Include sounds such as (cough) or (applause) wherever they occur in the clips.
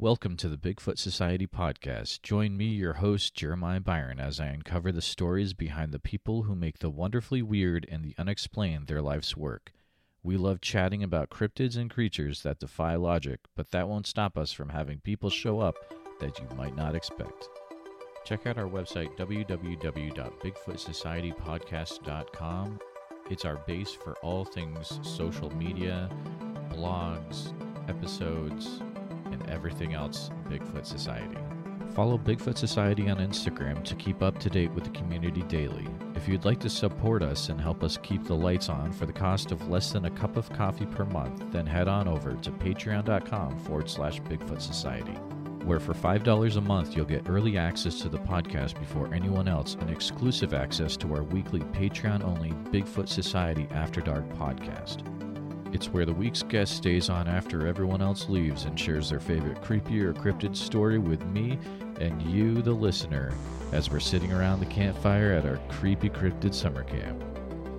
Welcome to the Bigfoot Society podcast. Join me, your host, Jeremiah Byron, as I uncover the stories behind the people who make the wonderfully weird and the unexplained their life's work. We love chatting about cryptids and creatures that defy logic, but that won't stop us from having people show up that you might not expect. Check out our website, www.bigfootsocietypodcast.com. It's our base for all things social media, blogs, episodes, everything else Bigfoot Society. Follow Bigfoot Society on Instagram to keep up to date with the community daily. If you'd like to support us and help us keep the lights on for the cost of less than a cup of coffee per month, then head on over to patreon.com forward slash Bigfoot Society, where for $5 a month you'll get early access to the podcast before anyone else and exclusive access to our weekly Patreon only Bigfoot Society After Dark podcast. It's where the week's guest stays on after everyone else leaves and shares their favorite creepy or cryptid story with me and you, the listener, as we're sitting around the campfire at our creepy cryptid summer camp.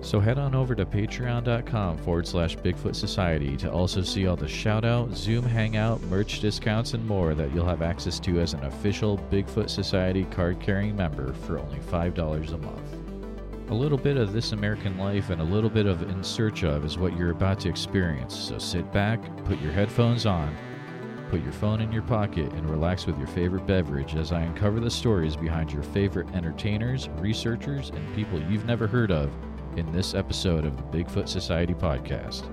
So head on over to patreon.com forward slash Bigfoot Society to also see all the shout out, Zoom hangout, merch discounts, and more that you'll have access to as an official Bigfoot Society card carrying member for only $5 a month. A little bit of This American Life and a little bit of In Search of is what you're about to experience. So sit back, put your headphones on, put your phone in your pocket, and relax with your favorite beverage as I uncover the stories behind your favorite entertainers, researchers, and people you've never heard of in this episode of the Bigfoot Society podcast.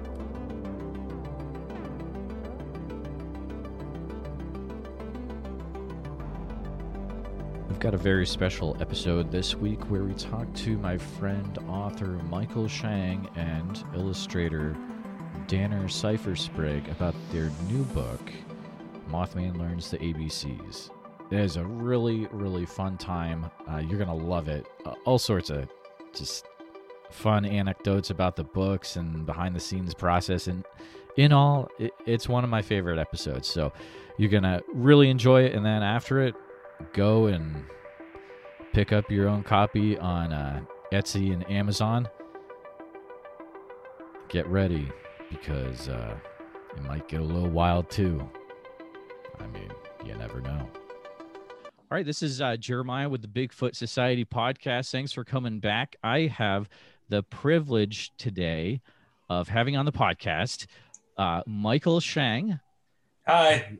We've got a very special episode this week where we talk to my friend, author Michael Schang, and illustrator Danner Seyffer Sprague about their new book, Mothman Learns the ABCs. It is a really, really fun time. Uh, you're going to love it. Uh, all sorts of just fun anecdotes about the books and behind the scenes process. And in all, it, it's one of my favorite episodes. So you're going to really enjoy it. And then after it, go and pick up your own copy on uh, Etsy and Amazon. Get ready because uh, it might get a little wild too. I mean, you never know. All right, this is uh, Jeremiah with the Bigfoot Society podcast. Thanks for coming back. I have the privilege today of having on the podcast uh, Michael Schang. Hi.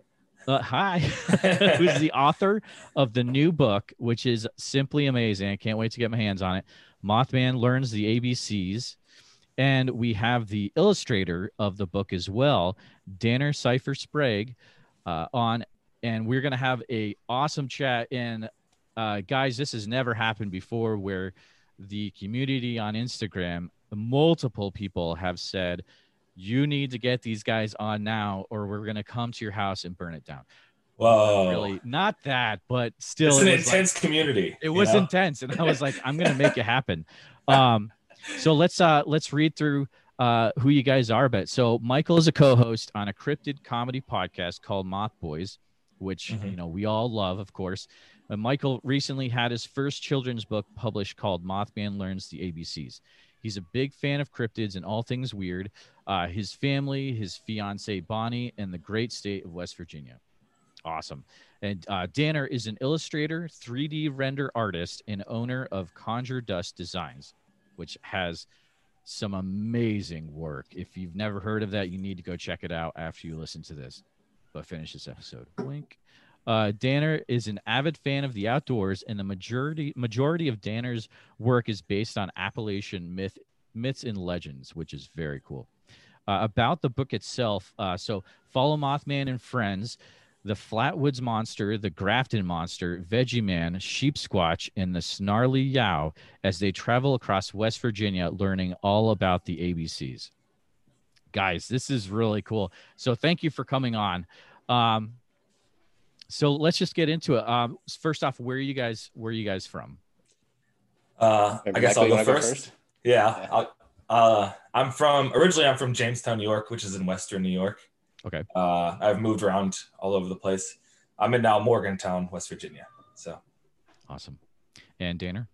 Uh, hi, (laughs) who's the author of the new book, which is simply amazing. I can't wait to get my hands on it. Mothman Learns the ABCs. And we have the illustrator of the book as well, Danner Seyffer Sprague, uh, on. And we're going to have a awesome chat. And uh, guys, this has never happened before where the community on Instagram, multiple people have said, you need to get these guys on now or we're going to come to your house and burn it down Whoa. really not that but still It's an it was intense like, community. it was know? intense and i was like i'm going to make it (laughs) happen um so let's uh let's read through uh who you guys are but so michael is a co-host on a cryptid comedy podcast called moth boys which Mhm. you know we all love of course and michael recently had his first children's book published called mothman learns the abcs He's a big fan of cryptids and all things weird. Uh, his family, his fiance Bonnie, and the great state of West Virginia. Awesome. And uh, Danner is an illustrator, 3D render artist, and owner of Conjure Dust Designs, which has some amazing work. If you've never heard of that, you need to go check it out after you listen to this. But finish this episode. Wink. Uh, Danner is an avid fan of the outdoors, and the majority majority of Danner's work is based on Appalachian myth, myths and legends, which is very cool. Uh, about the book itself, uh, so follow Mothman and friends, the Flatwoods Monster, the Grafton Monster, Veggie Man, Sheepsquatch, and the Snarly Yow as they travel across West Virginia, learning all about the ABCs. Guys, this is really cool. So thank you for coming on. Um, so let's just get into it. Um, first off, where are you guys? Where are you guys from? Uh, I guess I'll go wanna go first. first? Yeah. Yeah. I'll, uh, I'm from originally I'm from Jamestown, New York, which is in Western New York. Okay. Uh, I've moved around all over the place. I'm in now Morgantown, West Virginia. So Awesome. And Danner?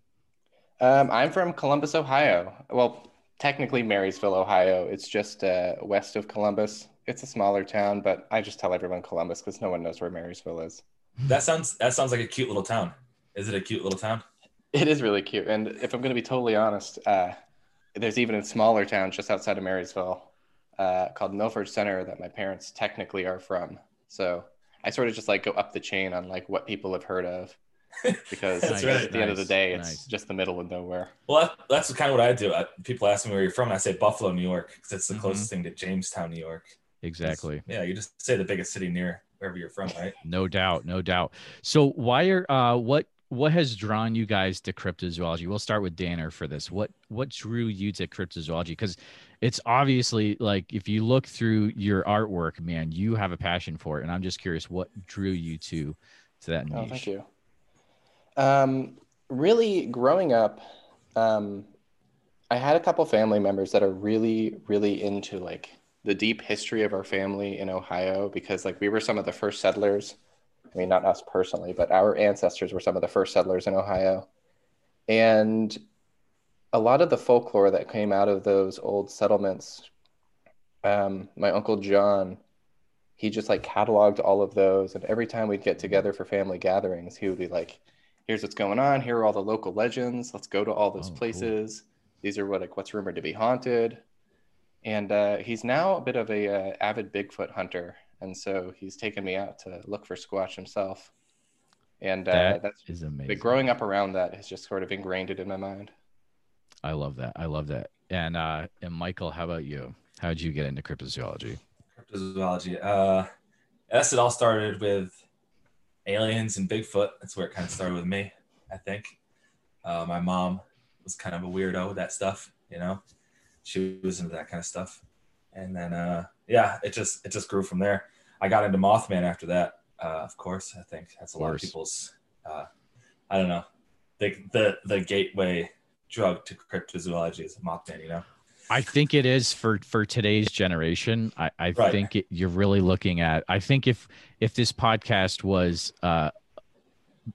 Um, I'm from Columbus, Ohio. Well, technically Marysville, Ohio. It's just uh, west of Columbus. It's a smaller town, but I just tell everyone Columbus because no one knows where Marysville is. That sounds that sounds like a cute little town. Is it a cute little town? It is really cute, and if I'm going to be totally honest, uh, there's even a smaller town just outside of Marysville uh, called Milford Center that my parents technically are from. So I sort of just like go up the chain on like what people have heard of (laughs) because That's at right. the end of the day, it's nice. just the middle of nowhere. Well, that, that's kind of what I do. I, people ask me where you're from, and I say Buffalo, New York, because it's the Mhm. closest thing to Jamestown, New York. Exactly. Yeah, you just say the biggest city near wherever you're from, right? No doubt, no doubt. So why are uh what what has drawn you guys to cryptozoology? We'll start with Danner for this. What what drew you to cryptozoology? Because it's obviously like if you look through your artwork, man, you have a passion for it. And I'm just curious what drew you to to that niche. Oh, thank you. Um, really, growing up, um, I had a couple family members that are really, really into like the deep history of our family in Ohio because like we were some of the first settlers. I mean, not us personally, but our ancestors were some of the first settlers in Ohio. And a lot of the folklore that came out of those old settlements, um, my uncle John, he just like cataloged all of those. And every time we'd get together for family gatherings, he would be like, here's what's going on. Here are all the local legends. Let's go to all those Oh, cool. places. These are what like what's rumored to be haunted. And uh, he's now a bit of a uh, avid Bigfoot hunter, and so he's taken me out to look for Squatch himself. And uh, That that's is amazing. but growing up around that has just sort of ingrained it in my mind. I love that. I love that. And uh and Michael, how about you? How did you get into cryptozoology? Cryptozoology. Uh, I guess it all started with aliens and Bigfoot. That's where it kind of started with me, I think. Uh, my mom was kind of a weirdo with that stuff, you know. She was into that kind of stuff, and then uh, yeah, it just it just grew from there. I got into Mothman after that. Uh, of course, I think that's a lot of people's. Uh, I don't know, the the the gateway drug to cryptozoology is Mothman. You know. I think it is for for today's generation. I, I Right. think it, you're really looking at. I think if if this podcast was uh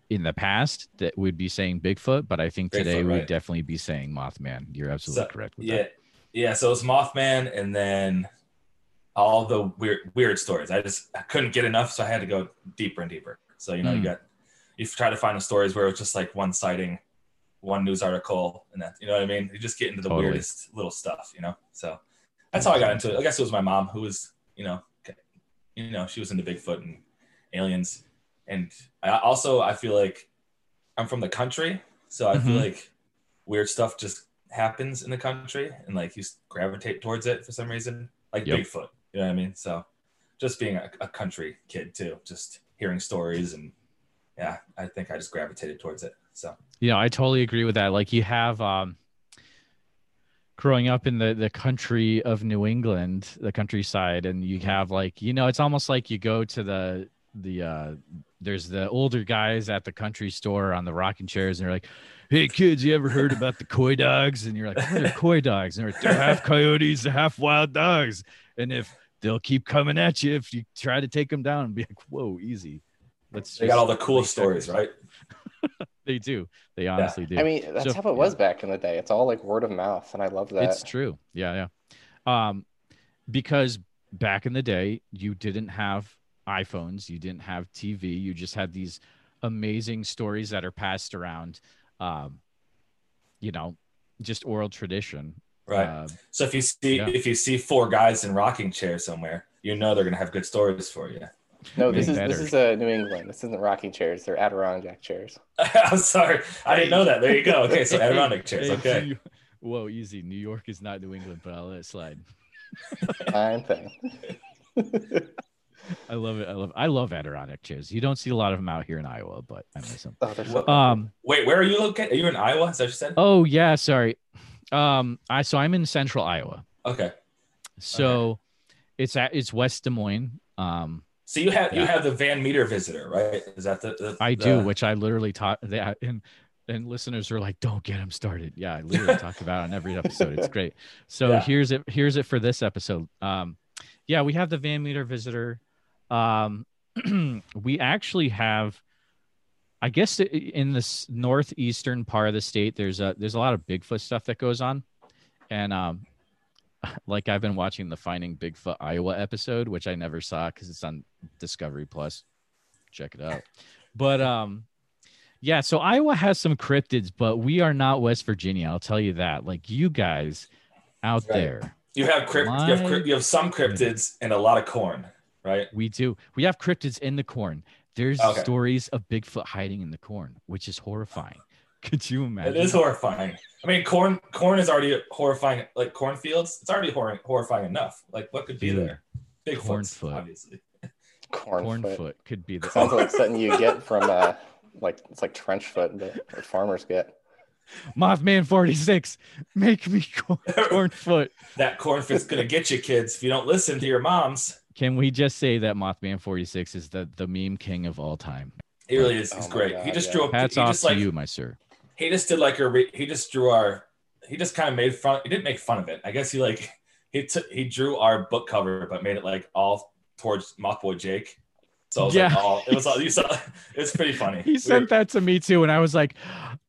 in the past, that we'd be saying Bigfoot, but I think today Bigfoot, we'd definitely be saying Mothman. You're absolutely So, correct with yeah, that. Yeah. So it's Mothman, and then all the weird, weird stories. I just I couldn't get enough, so I had to go deeper and deeper. So you know, Hmm. you got you try to find the stories where it's just like one sighting, one news article, and that you know what I mean. You just get into the Totally. weirdest little stuff, you know. So that's how I got into it. I guess it was my mom who was, you know, you know, she was into Bigfoot and aliens, and I also I feel like I'm from the country, so I feel Mhm. like weird stuff just happens in the country, and like you gravitate towards it for some reason, like Yep. Bigfoot. You know what I mean? So just being a, a country kid too, just hearing stories and yeah, I think I just gravitated towards it. So you know i totally agree with that like you have um growing up in the the country of new england the countryside and you have like you know it's almost like you go to the the uh there's the older guys at the country store on the rocking chairs and they're like hey kids you ever heard about the coy dogs and you're like what are coy dogs and they're, like, they're half (laughs) coyotes they're half wild dogs and if they'll keep coming at you if you try to take them down and be like whoa easy let's they got all the cool stories, sure- right? (laughs) they do they honestly do I mean, that's So- how it was back in the day. It's all like word of mouth, and I love that. It's true. Yeah, yeah. Um, because back in the day, you didn't have iPhones, you didn't have TV, you just had these amazing stories that are passed around. Um, you know, just oral tradition. Right. Uh, so if you see yeah. if you see four guys in rocking chairs somewhere, you know they're gonna have good stories for you. no, this Way is this is uh, New England. This isn't rocking chairs. They're Adirondack chairs. (laughs) I'm sorry, I didn't know that. There you go. Okay, so (laughs) Adirondack chairs. Okay. New- Whoa, easy. New York is not New England, but I'll let it slide. Fine thing. (laughs) I love it. I love. I love Adirondack chairs. You don't see a lot of them out here in Iowa, but I miss them. oh, Um. Wait, where are you located? Are you in Iowa? Is that what you said? Oh yeah. Sorry. Um. I so I'm in Central Iowa. Okay. So it's at it's West Des Moines. Um, So you have you have the Van Meter visitor, right? Is that the, the I do, the- which I literally taught that, and and listeners are like, "Don't get him started." Yeah, I literally talk about it on every episode. It's great. So (laughs) Yeah. here's it. Here's it for this episode. Um, yeah, we have the Van Meter visitor. Um, (clears throat) we actually have, I guess, in this northeastern part of the state, there's a there's a lot of Bigfoot stuff that goes on, and um, (laughs) like I've been watching the Finding Bigfoot Iowa episode, which I never saw because it's on Discovery Plus. Check it out. But um, yeah. So Iowa has some cryptids, but we are not West Virginia. I'll tell you that. Like you guys out Right. there, You have crypt, you have you have some cryptids and a lot of corn, right? we do. We have cryptids in the corn. There's Okay. stories of Bigfoot hiding in the corn, which is horrifying. (laughs) Could you imagine? It is horrifying. I mean, corn corn is already horrifying. Like cornfields, it's already hor- horrifying enough. Like what could be Dude, there? Bigfoot, cornfoot. obviously. Cornfoot. Cornfoot could be the Sounds like something you get from uh, (laughs) like it's like trench foot that, that farmers get. Mothman 46. Make me corn, (laughs) cornfoot. That cornfoot's gonna get you, kids, if you don't listen to your moms. Can we just say that Mothman 46 is the, the meme king of all time? He really oh is. He's Oh great. God, he just yeah. drew. A, Hats he off just to like you, my sir. he just did like a. Re- he just drew our. He just kind of made fun. He didn't make fun of it. I guess he like he took he drew our book cover, but made it like all towards Mothboy Jake. So it was like Yeah. all it was all you saw. (laughs) It was pretty funny. He We sent were- that to me too, and I was like,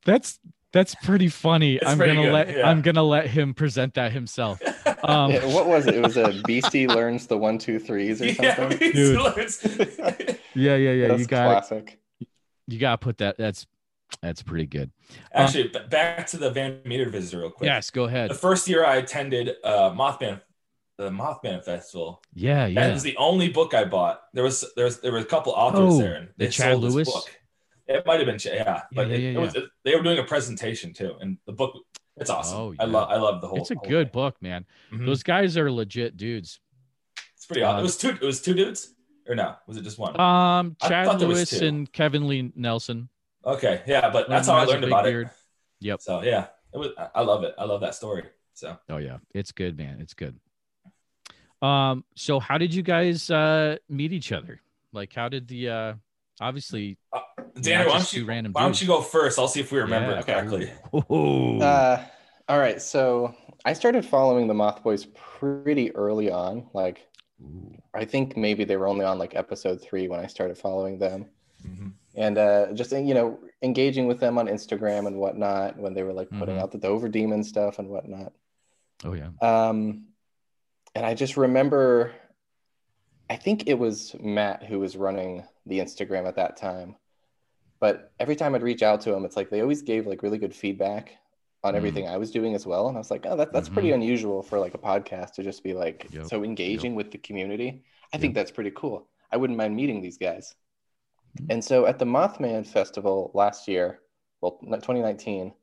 "That's that's pretty funny." It's I'm pretty gonna good, let yeah. I'm gonna let him present that himself. (laughs) Um, Yeah, what was it? It was a beastie learns the one two threes or something. he Dude. learns- (laughs) yeah, yeah, yeah. That's You got classic. you got to put that. That's that's pretty good. Actually, b- back to the Van Meter visitor real quick. Yes, go ahead. The first year I attended uh, Mothman, the Mothman Festival. Yeah, yeah. That was the only book I bought. There was there was there were a couple authors Oh, there, and the they Chad sold this book. It might have been, yeah, but yeah, it, yeah, it was, they were doing a presentation too, and the book. It's awesome. Oh, I love I love the whole. It's a whole good thing. book, man. Mhm. Those guys are legit dudes. It's pretty awesome. uh, it was two. It was two dudes, or no? Was it just one? Um, Chad thought there was Lewis and Kevin Lee Nelson. okay, yeah, but that's how I learned about beard. it. Yep. So yeah, it was. I- I love it. I love that story. So Oh yeah, it's good, man. It's good. Um, so how did you guys uh meet each other? Like, how did the uh obviously Danny, why don't you random why don't you go first? I'll see if we remember Yeah, it correctly. Uh, all right, so I started following the Moth Boys pretty early on. Like, I think maybe they were only on like episode three when I started following them, Mhm. and uh, just you know engaging with them on Instagram and whatnot when they were like putting Mhm. out the Dover Demon stuff and whatnot. oh yeah. Um, and I just remember, I think it was Matt who was running the Instagram at that time. But every time I'd reach out to them, it's like they always gave like really good feedback on Mm. everything I was doing as well. And I was like, oh, that, that's pretty unusual for like a podcast to just be like Yep. so engaging with the community. I think that's pretty cool. I wouldn't mind meeting these guys. Mm. And so at the Mothman Festival last year, well, 2019,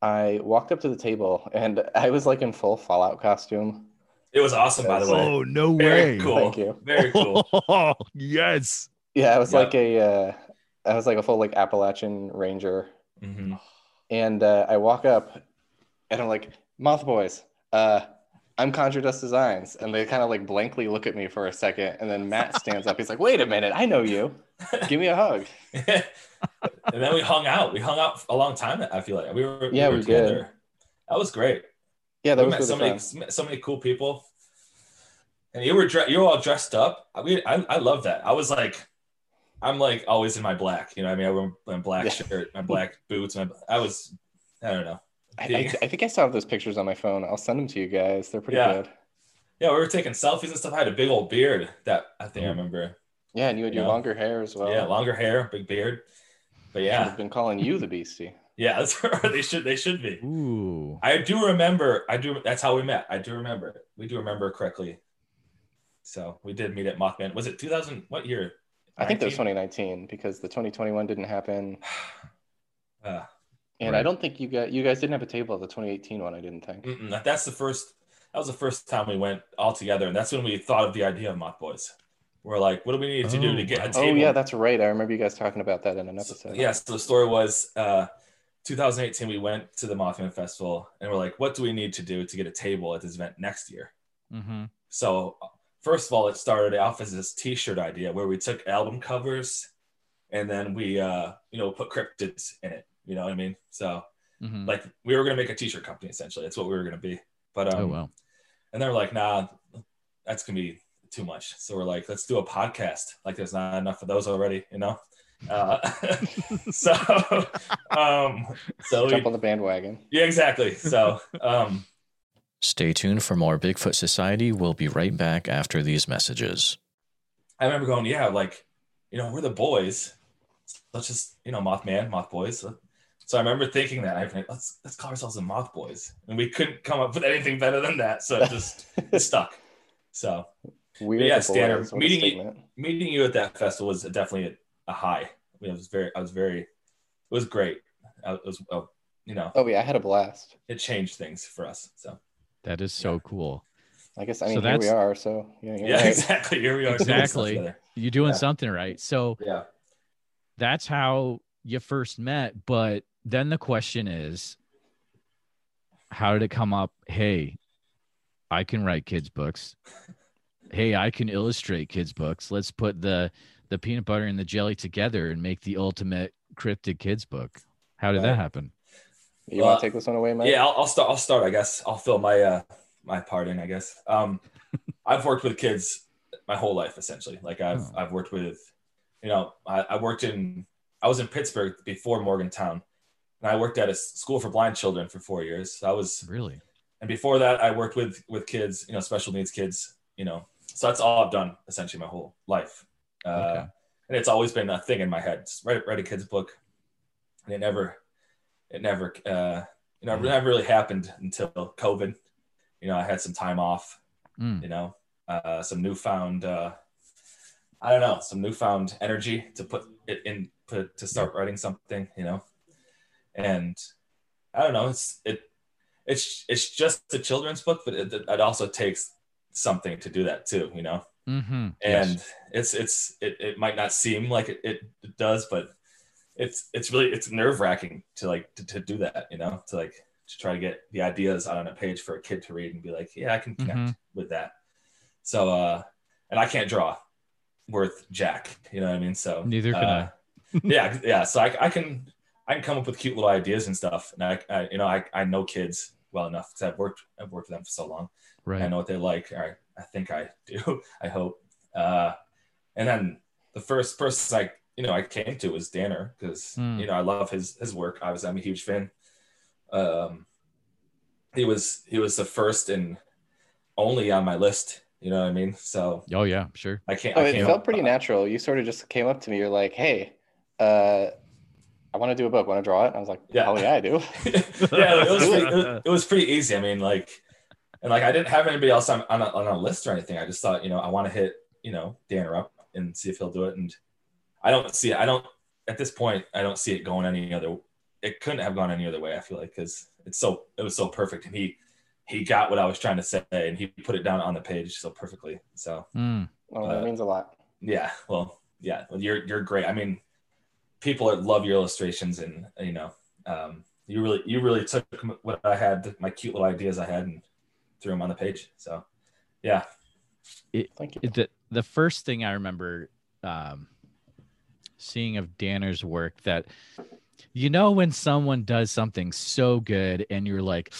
I walked up to the table and I was like in full Fallout costume. It was awesome, by the way. Oh no Very way! cool. Thank you. Very cool. Oh (laughs) yes. Yeah, I was Yeah. like a, uh, I was like a full like Appalachian Ranger, Mhm. and uh, I walk up, and I'm like, "Moth Boys, uh, I'm Conjure Dust Designs," and they kind of like blankly look at me for a second, and then Matt stands up. He's like, "Wait a minute, I know you. Give me a hug." (laughs) and then we hung out. We hung out a long time. I feel like we were. Yeah, were we did. together. That was great. Yeah, that we was met so many, fun. so many cool people. And you were you were all dressed up. I mean, I, I love that. I was like, I'm like always in my black. You know, what I mean, I wear my black Yeah. shirt, my black (laughs) boots. My, I was, I don't know. I, I, I think I still have those pictures on my phone. I'll send them to you guys. They're pretty Yeah. good. Yeah, we were taking selfies and stuff. I had a big old beard that I think I Mhm. remember. Yeah, and you had your Yeah. longer hair as well. yeah, longer hair, big beard. But Should yeah, have been calling you the Beastie. (laughs) yeah, that's where they should they should be. Ooh. I do remember. I do. That's how we met. I do remember. We do remember correctly. So we did meet at Mothman. Was it 2000? What year? I think that was 2019 because the 2021 didn't happen, (sighs) Uh, and I don't think you got you guys didn't have a table at the 2018 one. I didn't think. mm-mm, that's the first. That was the first time we went all together, and that's when we thought of the idea of Moth Boys. We're like, what do we need to do Oh, to get a wow. Oh yeah, that's right. I remember you guys talking about that in an So- episode. yeah. So the story was, uh, 2018. We went to the Mothman Festival, and we're like, what do we need to do to get a table at this event next year? Mm-hmm. So first of all, it started off as this T-shirt idea where we took album covers, and then we, uh, you know, put cryptids in it. You know what I mean? So Mm-hmm. like we were gonna make a T-shirt company essentially. That's what we were gonna be. But um, oh wow. and they're like, nah, that's gonna be too much. So we're like, let's do a podcast. Like there's not enough of those already, you know. Uh, (laughs) so (laughs) um, so we, Jump on the bandwagon. yeah, exactly. So um, Stay tuned for more Bigfoot Society. We'll be right back after these messages. I remember going, yeah, like, you know, we're the boys. Let's just, you know, Mothman, Moth Boys. So I remember thinking that I like, let's let's call ourselves the Moth Boys, and we couldn't come up with anything better than that. So it just it (laughs) stuck. So Weird. yeah, boys, Danner, meeting you- meeting you at that festival was definitely a, a high. I mean, it was very, I was very, it was great. I, it was, uh, you know, Oh yeah, I had a blast. it changed things for us. So That is so Yeah. cool. I guess I So mean here we that's- are. So yeah, yeah, right. exactly. Here we are. Exactly. together. You're doing Yeah. something right. So Yeah. that's how you first met. But then the question is, how did it come up? Hey, I can write kids' books. Hey, I can illustrate kids' books. Let's put the the peanut butter and the jelly together and make the ultimate cryptid kids book. How did that happen? You Well, want to take this one away, Mike? Yeah, I'll, I'll start. I'll start. I guess I'll fill my uh my part in. I guess. Um, (laughs) I've worked with kids my whole life essentially. Like I've Oh. I've worked with, you know, I, I worked in. I was in Pittsburgh before Morgantown, and I worked at a school for blind children for four years. So I was, Really? and before that, I worked with with kids, you know, special needs kids. You know, so that's all I've done essentially my whole life. Uh, Okay. And it's always been a thing in my head. Just write write a kid's book, and it never, it never, uh, you know, it never really happened until COVID. You know, I had some time off. Mm. You know, uh, some newfound, uh, I don't know, some newfound energy to put it in, put to start writing something. You know, and I don't know, it's it, it's it's just a children's book, but it, it also takes something to do that too. You know, Mm-hmm. and it's it's it, it might not seem like it, it does but it's it's really it's nerve wracking to like to, to do that you know to like to try to get the ideas out on a page for a kid to read and be like yeah i can connect Mhm. with that so uh and i can't draw worth jack you know what i mean so Neither can uh, (laughs) yeah yeah so I, I can i can come up with cute little ideas and stuff and i, I you know I, I know kids well enough because i've worked i've worked with them for so long Right. I know what they like. Or I think I do. (laughs) I hope. Uh, and then the first person I, you know, I came to was Danner because Hmm. you know I love his his work. I was I'm a huge fan. Um, he was he was the first and only on my list. You know what I mean? So Oh yeah, sure. I can't. Oh, I it can't, felt pretty natural. You sort of just came up to me. You're like, "Hey, uh, I want to do a book. Want to draw it?" And I was like, Yeah. "Oh yeah, I do." (laughs) yeah, it was, pretty, it was (laughs) it was pretty easy. I mean, like, and like I didn't have anybody else on on a, on a list or anything. I just thought, you know, I want to hit, you know, Danner up and see if he'll do it. And I don't see, it. I don't at this point, I don't see it going any other. It couldn't have gone any other way. I feel like because it's so it was so perfect, and he he got what I was trying to say, and he put it down on the page so perfectly. So Mm. Oh, that Uh, means a lot. yeah, well, yeah, well, you're you're great. I mean, people that love your illustrations, and you know, um, you really you really took what I had, my cute little ideas I had, and threw them on the page. So, yeah, Thank you. the the first thing I remember um, seeing of Danner's work that you know when someone does something so good and you're like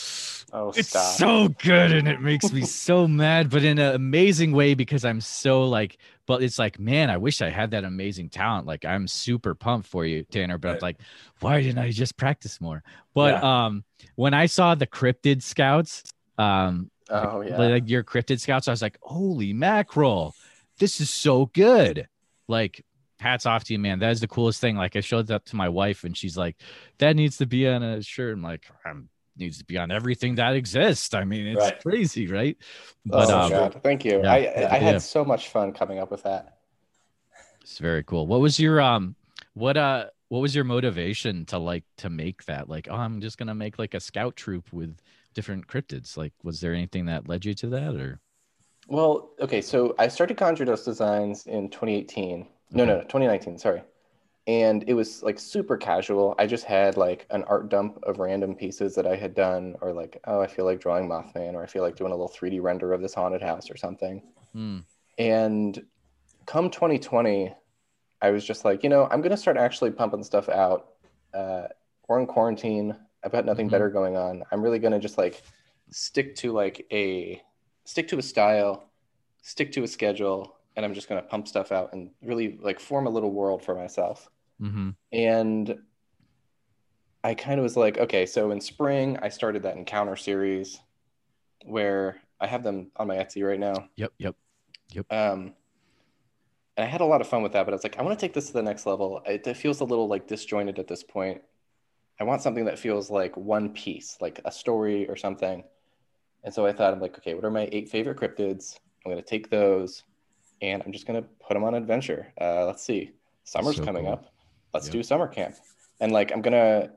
Oh, it's stop. so good and it makes me so (laughs) mad but in an amazing way because I'm so like but it's like man I wish I had that amazing talent like I'm super pumped for you Danner but I'm like why didn't I just practice more but um when I saw the cryptid scouts um oh yeah. like your cryptid scouts, I was like, holy mackerel, this is so good. Like, hats off to you, man. That is the coolest thing. Like, I showed that to my wife, and she's like, that needs to be on a shirt. I'm like, um, needs to be on everything that exists. I mean, it's Right. crazy, right? But oh um, God, thank you. yeah, I I had yeah. so much fun coming up with that. it's very cool. What was your um, what uh, what was your motivation to like to make that? Like, oh, I'm just gonna make like a scout troop with different cryptids. Like, was there anything that led you to that, or Well, okay, so I started Conjure Dust Designs in 2018. No, no, no, 2019, sorry. And it was like super casual. I just had like an art dump of random pieces that I had done, or like, oh, I feel like drawing Mothman, or I feel like doing a little 3D render of this haunted house or something. Hmm. And come 2020, I was just like, you know, I'm going to start actually pumping stuff out. Uh, we're in quarantine. I've got nothing Mhm. better going on. I'm really going to just like stick to like a stick to a style, stick to a schedule, and I'm just going to pump stuff out and really like form a little world for myself. Mm-hmm. And I kind of was like, okay, so in spring, I started that encounter series. where I have them on my Etsy right now. Yep, yep. Yep. Um, and I had a lot of fun with that, but I was like, I want to take this to the next level. It, it feels a little like disjointed at this point. I want something that feels like one piece, like a story or something. And so I thought, I'm like, okay, what are my eight favorite cryptids? I'm going to take those and I'm just going to put them on adventure. Uh, let's see. Summer's So coming cool. up. Let's Yep. do summer camp. And like, I'm going to,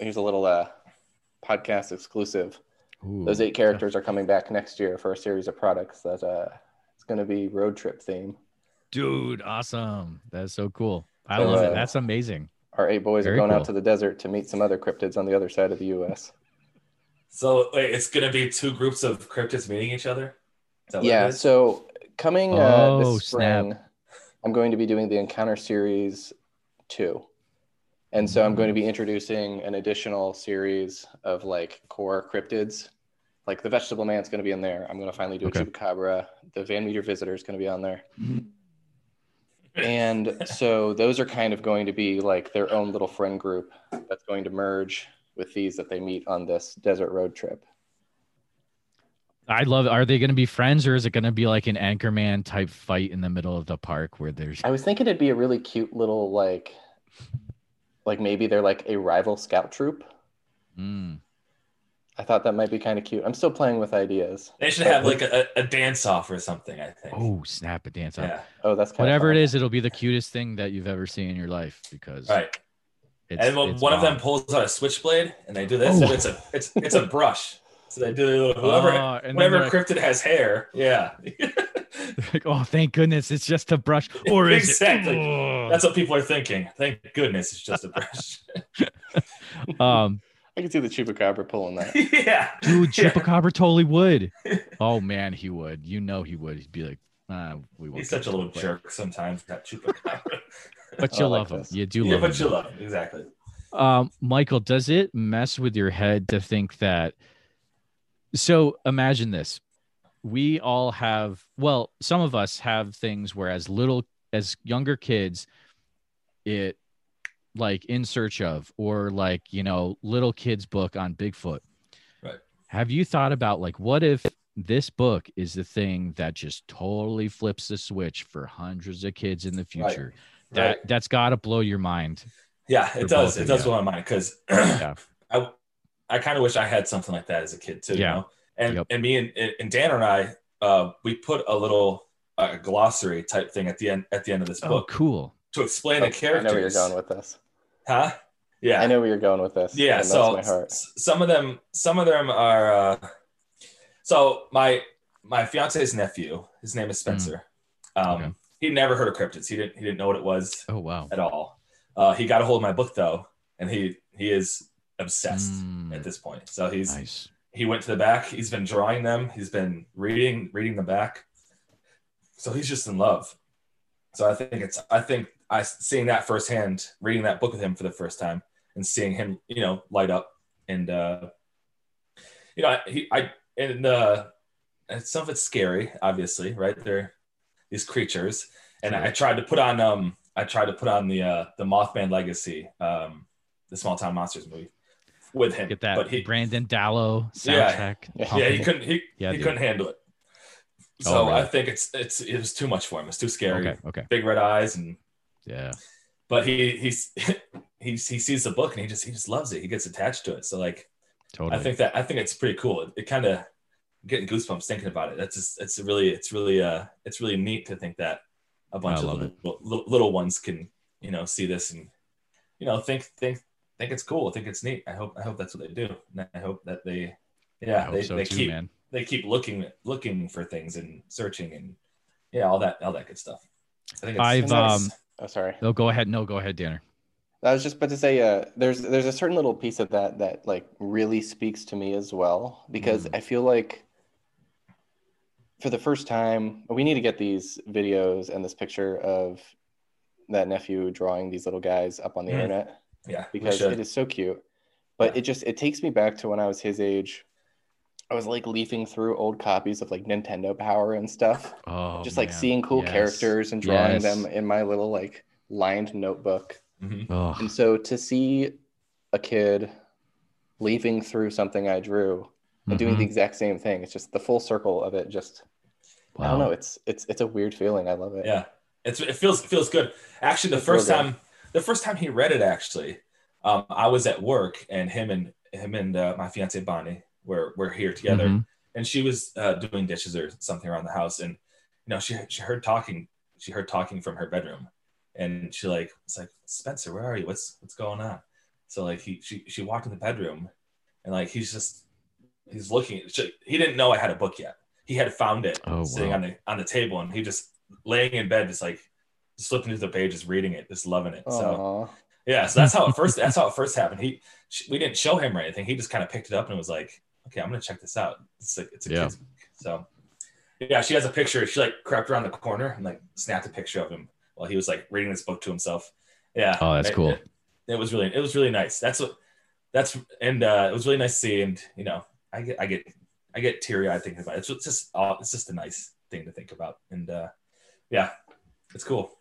here's a little uh, podcast exclusive. Ooh, Those eight characters are coming back next year for a series of products that uh, it's going to be road trip theme. dude, awesome. That's so cool. I So, love it. uh, That's amazing. Our eight boys Very are going cool. out to the desert to meet some other cryptids on the other side of the U.S. So wait, it's gonna be two groups of cryptids meeting each other. Is that what it Yeah. So coming uh, Oh, this snap. spring, I'm going to be doing the Encounter Series two, and so I'm going to be introducing an additional series of like core cryptids. Like the Vegetable Man's going to be in there. I'm going to finally do Okay. a Chupacabra. The Van Meter Visitor is going to be on there. And so those are kind of going to be like their own little friend group that's going to merge with these that they meet on this desert road trip. I love. Are they going to be friends or is it going to be like an Anchorman type fight in the middle of the park where there's I was thinking it'd be a really cute little like like maybe they're like a rival scout troop. Mm. I thought that might be kind of cute. I'm still playing with ideas. They should have like a, a dance off or something. I think. oh snap a dance off. yeah. Oh, that's kind Whatever of it is, it'll be the cutest thing that you've ever seen in your life because Right. it's, and when it's one of them pulls out a switchblade and they do this, Oh. and it's a it's it's a brush. So they do whoever Oh, and then whenever cryptid has hair. Yeah. (laughs) like, oh, thank goodness, it's just a brush. Or is Exactly. it? That's what people are thinking. Thank goodness it's just a brush. (laughs) um, I can see the chupacabra pulling that. (laughs) yeah. dude, Yeah. Chupacabra totally would. Oh man, he would. You know he would. He'd be like, ah, we won't. He's such a little it, but- jerk sometimes, that chupacabra. But you like love him. this. You do yeah, love but him. you love him. Exactly. Um, Michael, does it mess with your head to think that? So imagine this: we all have, well, some of us have things where, as little, as younger kids, it like in search of, or like you know, little kids book on Bigfoot. Right. Have you thought about like what if this book is the thing that just totally flips the switch for hundreds of kids in the Right. future? That Right. that's got to blow your mind. Yeah, it does. It does blow my mind because Yeah. (clears throat) I I kind of wish I had something like that as a kid too. Yeah. You know? And Yep. and me and, and Dan and I, uh, we put a little uh, glossary type thing at the end at the end of this Oh, book cool. to explain Oh, the characters. I know where you're going with this. Huh? Yeah. I know where you're going with this. Yeah. So my heart. s- some of them, some of them are. Uh, so my my fiance's nephew, his name is Spencer. Um, Hmm. Okay. He never heard of cryptids. He didn't. He didn't know what it was Oh wow. at all. Uh, he got a hold of my book though, and he he is obsessed Mm, at this point. So he's nice. he went to the back. He's been drawing them. He's been reading reading the back. So he's just in love. So I think it's I think I seeing that firsthand, reading that book with him for the first time, and seeing him, you know, light up and uh, you know, he I and uh, and some of it's scary, obviously, right? They're these creatures, and I, I tried to put on um I tried to put on the uh the Mothman Legacy, um, the Small Town Monsters movie with him, Get that but he Brandon Dalo Yeah. soundtrack. Yeah. yeah, he couldn't. He, Yeah, he dude. couldn't handle it. Oh, So really? I think it's it's it was too much for him. It's too scary. Okay. Okay. Big red eyes, and Yeah. but he he's (laughs) he he sees the book and he just he just loves it. He gets attached to it. So like Totally. I think that I think it's pretty cool. It, it kind of getting goosebumps thinking about it. That's just it's really it's really uh it's really neat to think that a bunch of little, little, little ones can you know see this and you know think think think it's cool. I think it's neat. I hope I hope that's what they do. And I hope that they yeah they, so they too, keep man. they keep looking looking for things and searching and yeah all that all that good stuff i think it's, I've, it's nice. um, Oh, sorry. No, go ahead. No, go ahead, Danner. I was just about to say, uh, there's there's a certain little piece of that that like really speaks to me as well because Mm. I feel like for the first time we need to get these videos and this picture of that nephew drawing these little guys up on the Mm. internet yeah because it is so cute. But Yeah. it just it takes me back to when I was his age. I was like leafing through old copies of like Nintendo Power and stuff, Oh, just like man. seeing cool Yes. characters and drawing Yes. them in my little like lined notebook. Mhm. Oh, And so to see a kid leafing through something I drew and doing the exact same thing. It's just the full circle of it. Just I don't know. It's it's it's a weird feeling. I love it. Yeah, it's it feels feels good. Actually, the It's real first good. The first time he read it, actually, um, I was at work and him and him and uh, my fiance Bonnie were were here together, Mhm. and she was uh, doing dishes or something around the house, and you know she she heard talking she heard talking from her bedroom, and she like was like Spencer, where are you? What's what's going on? So like he she she walked in the bedroom, and like he's just he's looking. She, he didn't know I had a book yet. He had found it Oh, sitting wow. on the on the table, and he just laying in bed, just like just flipping through the pages, reading it, just loving it. So yeah, so that's how it first that's (laughs) how it first happened. He we didn't show him or anything. He just kind of picked it up and was like, "Okay, I'm gonna check this out." It's like it's a Yeah. kid's book. So yeah, she has a picture. She like crept around the corner and like snapped a picture of him while he was like reading this book to himself. Yeah. Oh, that's It- cool. It, it was really it was really nice. That's what that's and uh, it was really nice to see. And you know, I get I get I get teary eyed thinking about it. It's just uh, it's just a nice thing to think about. And uh, yeah, it's cool.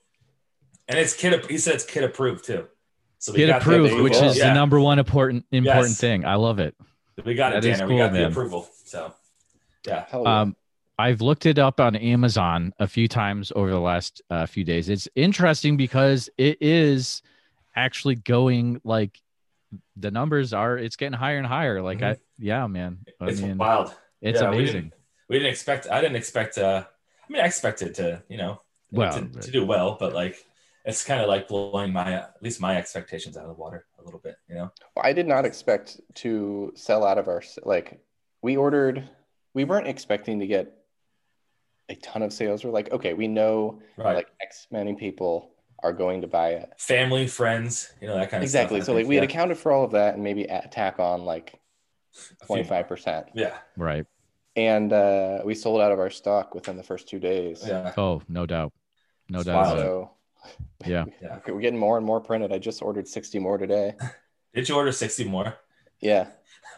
And it's kid. He said it's kid approved too. So we Get got approved, which is Yeah. the number one important important Yes. thing. I love it. We got it, That is Danner. we cool, got the approval. So yeah, Um, I've looked it up on Amazon a few times over the last uh, few days. It's interesting because it is actually going like the numbers are. It's getting higher and higher. Like I, yeah, man. I it's mean, wild. it's Yeah, we amazing. didn't- We didn't expect. I didn't expect. uh I mean, I expected to, you know, Well, to, to do well, but like it's kind of like blowing my at least my expectations out of the water a little bit. You know. well, I did not expect to sell out of our like we ordered we weren't expecting to get a ton of sales. We're like, okay, we know Right. like X many people are going to buy it. Family, friends, you know that kind of Exactly. Stuff, So like think. we had accounted for all of that and maybe a- tack on like twenty five percent. Yeah. right. And uh, we sold out of our stock within the first two days. Yeah. Oh, no doubt. No doubt. wild. about it. So Yeah. (laughs) Yeah. we're getting more and more printed. I just ordered 60 more today. (laughs) Did you order sixty more? Yeah. (laughs)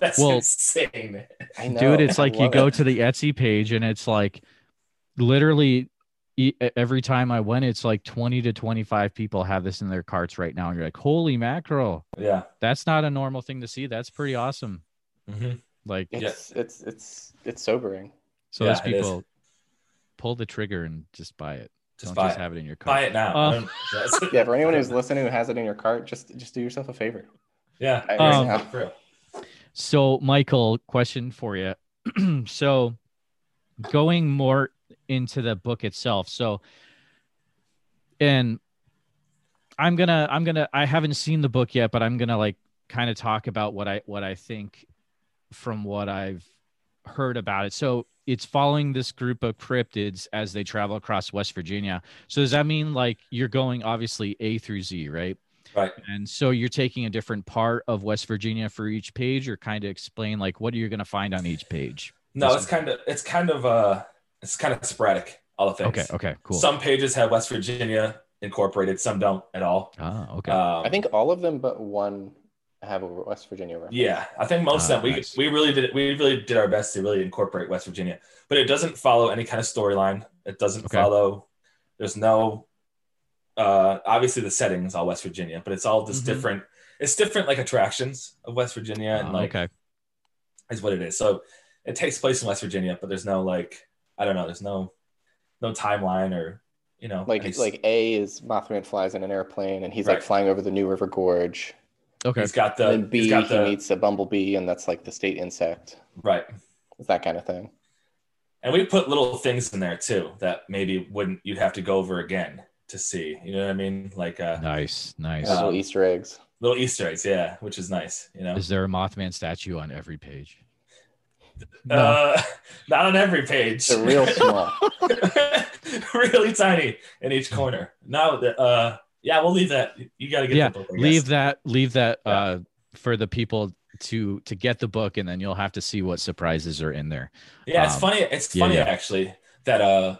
That's Well- insane. I know. Dude, it's like you go it. to the Etsy page and it's like literally e- every time I went, it's like 20 to 25 people have this in their carts right now. And you're like, holy mackerel. Yeah. That's not a normal thing to see. That's pretty awesome. hmm Like, It's it's it's it's sobering. so Yeah, those people pull the trigger and just buy it. Just Don't buy just it. have it in your cart. Buy cart. it now. Uh, (laughs) I Yeah, for anyone who's listening who has it in your cart, just just do yourself a favor. Yeah. Buy it Um, right now. For real. So, Michael, question for you. (clears throat) so, going more into the book itself. So, and I'm gonna, I'm gonna, I haven't seen the book yet, but I'm gonna like kind of talk about what I, what I think from what I've heard about it. So, it's following this group of cryptids as they travel across West Virginia. So, does that mean like you're going obviously A through Z, right? Right. And so you're taking a different part of West Virginia for each page, or kind of explain like what are you going to find on each page? No, it's kind of it's kind of uh it's kind of sporadic. All the things. Okay. Okay. Cool. Some pages have West Virginia incorporated. Some don't at all. ah. Okay. Um, I think all of them but one have a West Virginia reference. Yeah, I think most Ah, of them we nice. we really did we really did our best to really incorporate West Virginia, but it doesn't follow any kind of storyline. It doesn't Okay. follow. There's no. Uh, obviously the setting is all West Virginia, but it's all just Mhm. different. It's different like attractions of West Virginia, and Ah, like okay. is what it is. So it takes place in West Virginia, but there's no like I don't know. There's no no timeline or you know Like any- like A is Mothman flies in an airplane and he's Right. like flying over the New River Gorge. Okay. he's got the and then B he's got he meets a bumblebee and that's like the state insect. right. It's that kind of thing. And we put little things in there too that maybe wouldn't you'd have to go over again to see. You know what I mean? Like uh, Nice. Nice. Those Uh, little Easter eggs. little Easter eggs, yeah, which is nice. You know, Is there a Mothman statue on every page? uh, (laughs) not on every page. They're real (laughs) small. (laughs) really tiny in each corner. Now, the, uh, yeah, we'll leave that. You got to get yeah. the book. Leave that. Leave that Yeah. uh, for the people to to get the book, and then you'll have to see what surprises are in there. Yeah, it's Um, funny. It's funny yeah. actually that uh,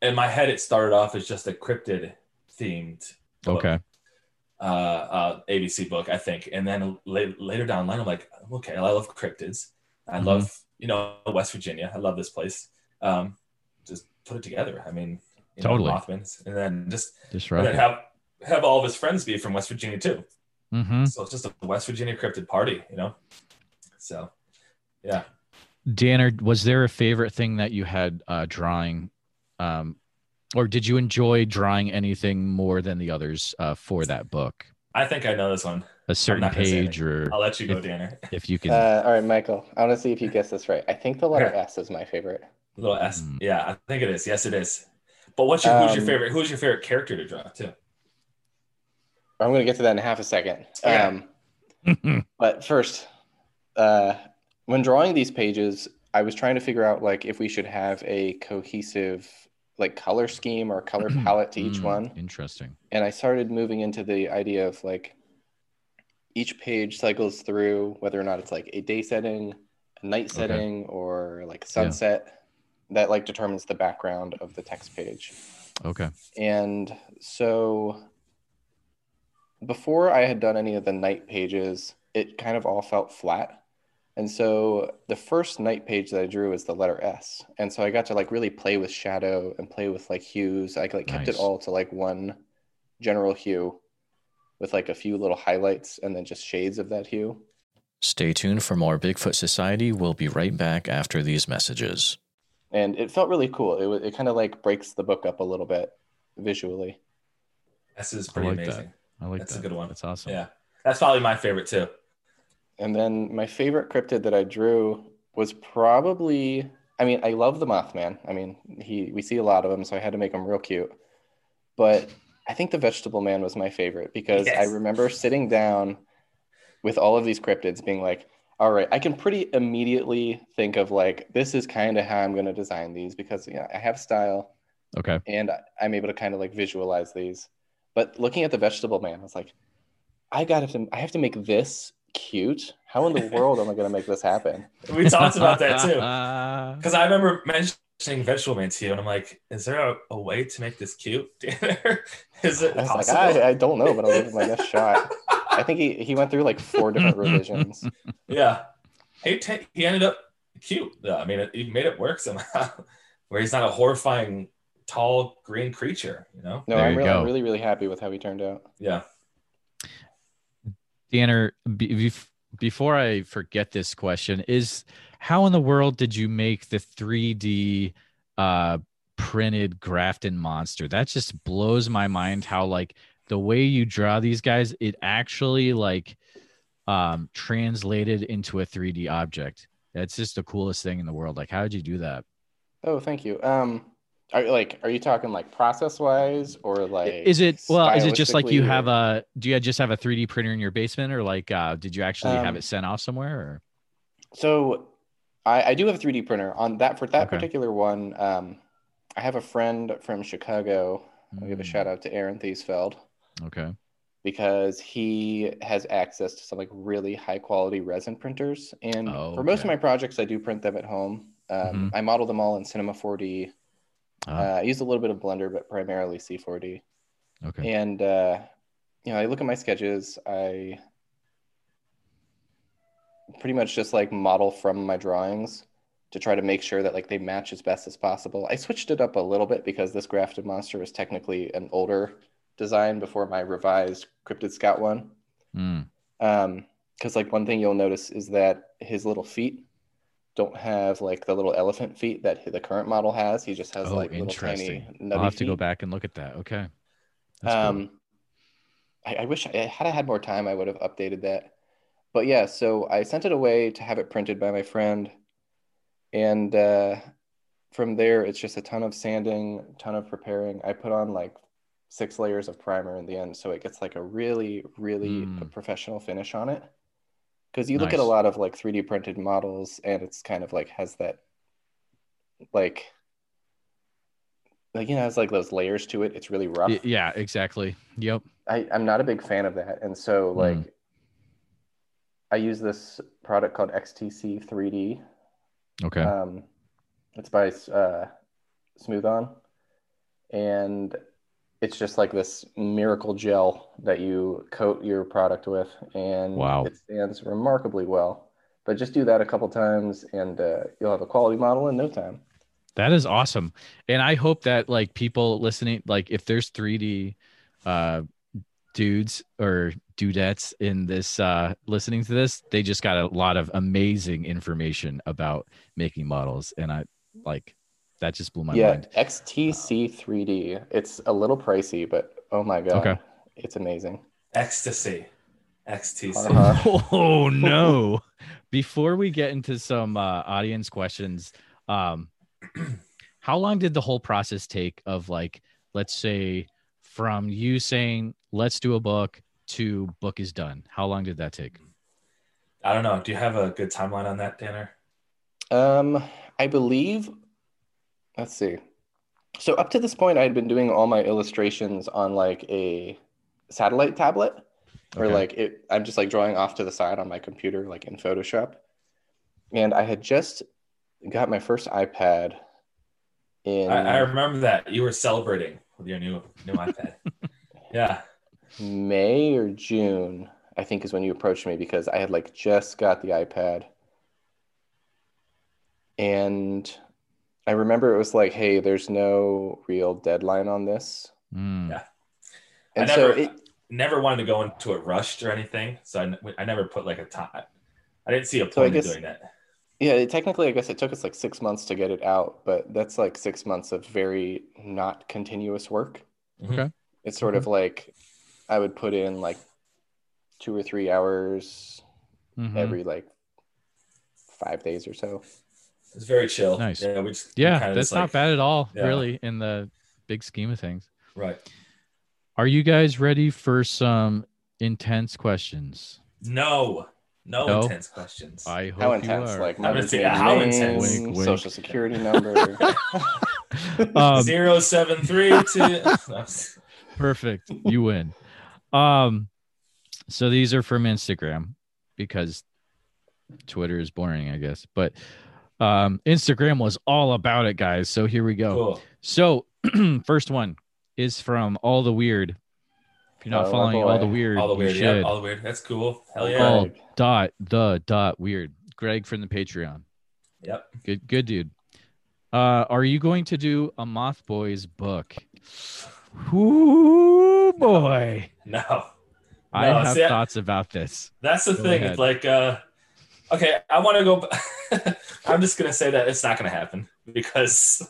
in my head it started off as just a cryptid themed. book. Okay. uh, uh, ABC book, I think. And then la- later down the line, I'm like, okay, I love cryptids. I Mhm. love, you know, West Virginia. I love this place. Um, just put it together. I mean, know, Totally. Mothman's, and then just Just and then right. have have all of his friends be from West Virginia too. Mm-hmm. So it's just a West Virginia cryptid party, you know. So, yeah. Danner, was there a favorite thing that you had uh, drawing, um, or did you enjoy drawing anything more than the others uh, for that book? I think I know this one. A certain not gonna say page, or I'll let you go, If- Danner. if you can. Uh, all right, Michael. I want to see if you guess this right. I think the letter Okay. S is my favorite. Little S. Mm. Yeah, I think it is. Yes, it is. But what's your who's your Um, favorite? Who's your favorite character to draw too? I'm going to get to that in half a second. Okay. Um, (laughs) but first, uh, when drawing these pages, I was trying to figure out like if we should have a cohesive like color scheme or color (clears throat) palette to each Mm, one. Interesting. And I started moving into the idea of like each page cycles through whether or not it's like a day setting, a night Okay. setting, or like a sunset that like determines the background of the text page. Okay. And so before I had done any of the night pages, it kind of all felt flat. And so the first night page that I drew was the letter S. And so I got to like really play with shadow and play with like hues. I like kept Nice. it all to like one general hue with like a few little highlights and then just shades of that hue. Stay tuned for more Bigfoot Society. We'll be right back after these messages. And it felt really cool. It was, it kind of like breaks the book up a little bit visually. S is pretty like that. Amazing. I like That's a good one. That's awesome. Yeah, that's probably my favorite too. And then my favorite cryptid that I drew was probably I mean, I love the Mothman. I mean, he we see a lot of him, so I had to make him real cute. But I think the Vegetable Man was my favorite because I remember sitting down with all of these cryptids being like, all right, I can pretty immediately think of like this is kind of how I'm going to design these because you know, I have style Okay. and I'm able to kind of like visualize these. But looking at the Vegetable Man, I was like, I got to I have to make this cute. How in the (laughs) world am I going to make this happen? (laughs) We talked about that too. (laughs) too. Because I remember mentioning vegetable man to you, and I'm like, is there a, a way to make this cute? is it I was possible? like, I, I don't know, but I'll give it my best shot. I think he, he went through like four different revisions. yeah. He, ta- he ended up cute, though. I mean, he made it work somehow, where he's not a horrifying, tall, green creature, you know? No, There I'm you really, go. I'm really, really happy with how he turned out. Yeah. Danner, be, before I forget this question, is how in the world did you make the 3D uh, printed Grafton monster? That just blows my mind. How like the way you draw these guys, it actually like um, translated into a 3D object. That's just the coolest thing in the world. Like, how did you do that? Oh, thank you. Um, are like, are you talking like process wise or like? is it well? Is it just like you have a? Do you just have a 3D printer in your basement, or like uh, did you actually have Um, it sent off somewhere? Or So, I, I do have a 3D printer on that for that Okay. particular one. Um, I have a friend from Chicago. I'll give a Mm, shout out to Aaron Thiesfeld. Okay. because he has access to some like really high quality resin printers. And Oh, for most of my projects, I do print them at home. Um, I model them all in Cinema 4D. Ah, Uh, I use a little bit of Blender, but primarily C4D. okay. And uh, you know, I look at my sketches. I pretty much just like model from my drawings to try to make sure that like they match as best as possible. I switched it up a little bit because this Grafton monster is technically an older design before my revised Cryptid Scout one. Mm, Um, because like one thing you'll notice is that his little feet don't have like the little elephant feet that the current model has. He just has Oh, like little tiny I'll have to go back and look at that. Okay. That's cool. Um, I, I wish I had I had more time, I would have updated that. But yeah, so I sent it away to have it printed by my friend, and uh, from there it's just a ton of sanding, ton of preparing. I put on like six layers of primer in the end, so it gets like a really, really Mm. professional finish on it. Because you look at a lot of like 3D printed models, and it's kind of like has that like like you know, it's like those layers to it. It's really rough. Yeah, exactly. Yep. I, I'm not a big fan of that. And so like Mm. I use this product called XTC 3D. Okay. Um, it's by uh, Smooth On. And it's just like this miracle gel that you coat your product with. And Wow. it stands remarkably well. But just do that a couple times and uh, you'll have a quality model in no time. That is awesome. And I hope that like people listening, like if there's 3D uh dudes or dudettes in this uh listening to this, they just got a lot of amazing information about making models. And I like that just blew my yeah, mind. XTC 3D. It's a little pricey, but oh my god, Okay. it's amazing. Ecstasy. XTC. Uh-huh. (laughs) Oh no. Before we get into some uh, audience questions, um, (clears throat) how long did the whole process take of like, let's say from you saying, let's do a book to book is done? How long did that take? I don't know. Do you have a good timeline on that, Danner? Um, I believe. Let's see. So up to this point, I had been doing all my illustrations on like a satellite tablet, or Okay. like it. I'm just like drawing off to the side on my computer, like in Photoshop. And I had just got my first iPad. In I, I remember that you were celebrating with your new new iPad. (laughs) Yeah. May or June, I think, is when you approached me because I had like just got the iPad. And I remember it was like, hey, there's no real deadline on this. Mm. Yeah. And I so never- it, Never wanted to go into it rushed or anything, so I, I never put like a time. I didn't see a So I point in doing that. yeah, it, technically, I guess it took us like six months to get it out, but that's like six months of very not continuous work. Mhm. Okay. It's sort of like I would put in like two or three hours Mhm. every like five days or so. It's very chill. Nice. Yeah, we just Yeah, kinda that's just, not like- bad at all, Yeah. really, in the big scheme of things. Right. Are you guys ready for some intense questions? No, no, No? intense questions. I hope How you are. Like I'm say, maiden how name, intense? Wink, wink. social security number. (laughs) um, Zero seven three two. (laughs) perfect. You win. Um, so these are from Instagram because Twitter is boring, I guess. But um, Instagram was all about it, guys. So here we go. cool. So (clears throat) first one is from All the Weird. If you're not Oh, following All the. Weird, All the weird. Yeah, all the weird. That's cool. Hell yeah. All dot the dot weird. Greg from the Patreon. Yep. Good, good dude. Uh, are you going to do a Moth Boys book? Ooh, boy. No, I have see, thoughts about this. that's the Go thing. ahead. It's like, uh, okay, I want to go. (laughs) I'm just gonna say that it's not gonna happen because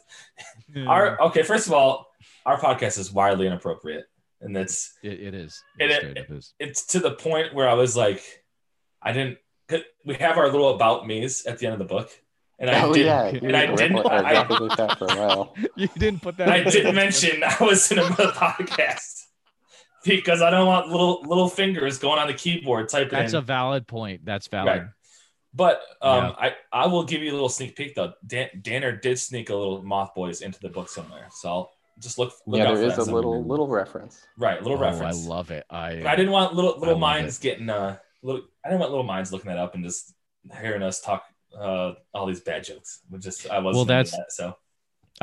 hmm. our okay. First of all, our podcast is wildly inappropriate, and it's it, it is. It- It, it- straight up is. it's to the point where I was like, I didn't. We have our little about me's at the end of the book, and I oh did. yeah, and you I were didn't- repli- or I- that for a while. (laughs) You didn't put that. I didn't mention I was in a (laughs) podcast because I don't want little little fingers going on the keyboard typing. That's in. a valid point. That's valid. Right. But um, Yeah. I, I will give you a little sneak peek though. Dan, Danner did sneak a little Moth Boys into the book somewhere, so I'll just look. look Yeah, out there for is that a somewhere. little little reference. right, little oh, reference. I love it. I. I didn't want little little love minds getting uh little. I didn't want little minds looking that up and just hearing us talk uh all these bad jokes. We just I wasn't Well, that's- that, so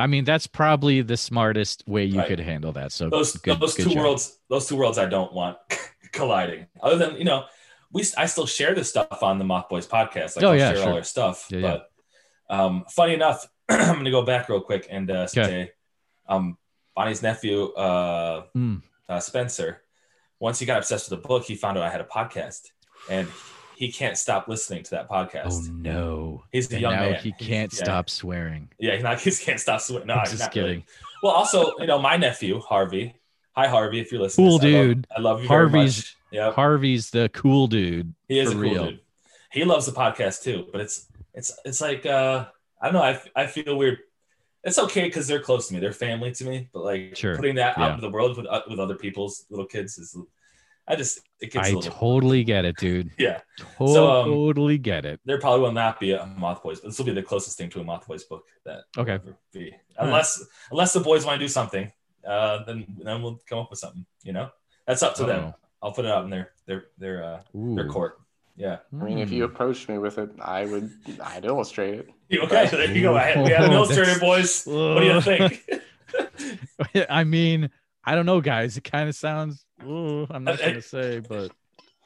I mean, that's probably the smartest way you Right. could handle that. So those good, those good two job. worlds those two worlds I don't want (laughs) colliding. Other than you know, we I still share this stuff on the Moth Boys podcast. Like Oh, I'll yeah, share all sure. our stuff. Yeah, yeah. but um, funny enough, (clears throat) I'm gonna go back real quick and uh, say, um, Bonnie's nephew uh, Mm. uh, Spencer, once he got obsessed with the book, he found out I had a podcast, and he can't stop listening to that podcast. Oh no! He's a young now man. he can't yeah. stop swearing. Yeah, he's not. (laughs) He can't stop swearing. No, I'm just not really. kidding. Well, also, you know, my nephew Harvey. Hi, Harvey, if you're listening. Cool I love- dude. I love, you Harvey's-. Yep, Harvey's the cool dude. he is a cool real. dude. He loves the podcast too, but it's it's it's like uh I don't know. I, I feel weird. It's okay because they're close to me. They're family to me. But like Sure. putting that out Yeah. into the world with uh, with other people's little kids is, I just it gets I a little. totally get it, dude. (laughs) yeah, So, um, Totally get it. there probably will not be a Moth Boys, but this will be the closest thing to a Moth Boys book that Okay. be. Unless unless the boys want to do something, uh, then then we'll come up with something. You know, that's up to them. I'll put it out in their their their uh, their court. Yeah. I mean, if you Hmm. approached me with it, I would I'd illustrate it. (laughs) Okay, Okay, there you go. I had, we had an Ooh, (laughs) illustrator, that's- boys. What do you think? (laughs) I mean, I don't know, guys. It kind of sounds. Ooh, I'm not gonna say, but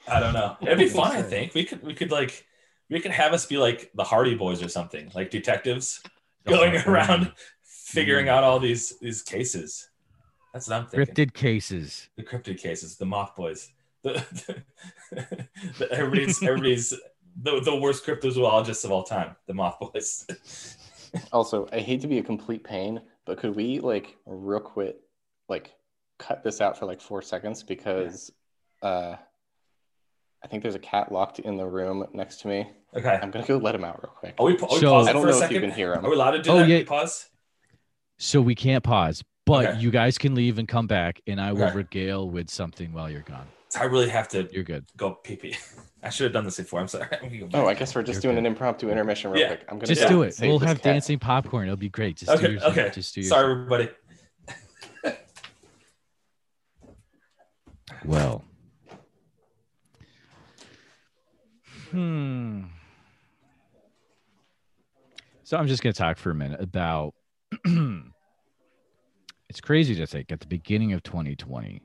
I don't know. It'd be fun. I think we could we could like we could have us be like the Hardy Boys or something, like detectives going Oh, around figuring out all these these cases. That's what I'm thinking. cryptid cases. The cryptid cases, the Moth Boys. the, (laughs) the, everybody's everybody's the, the worst cryptozoologists of all time, the Moth Boys. (laughs) Also, I hate to be a complete pain, but could we like real quick, like cut this out for like four seconds because uh, I think there's a cat locked in the room next to me. Okay. I'm gonna go let him out real quick. Are we, are we So- pause I don't for a know if you can hear him. Are we allowed to do Oh, that? yeah. Pause. So we can't pause, but Okay. you guys can leave and come back, and I will Okay. regale with something while you're gone. I really have to You're good. go pee pee. (laughs) I should have done this before. I'm sorry. (laughs) We can go Oh, I guess we're just You're doing good. an impromptu intermission real Yeah. quick. I'm gonna Just do it. We'll have cat. dancing popcorn. It'll be great. Just do Okay. your thing. Okay. Just do your Sorry, thing. everybody. (laughs) Well. Hmm. So I'm just going to talk for a minute about. Crazy to think at the beginning of 2020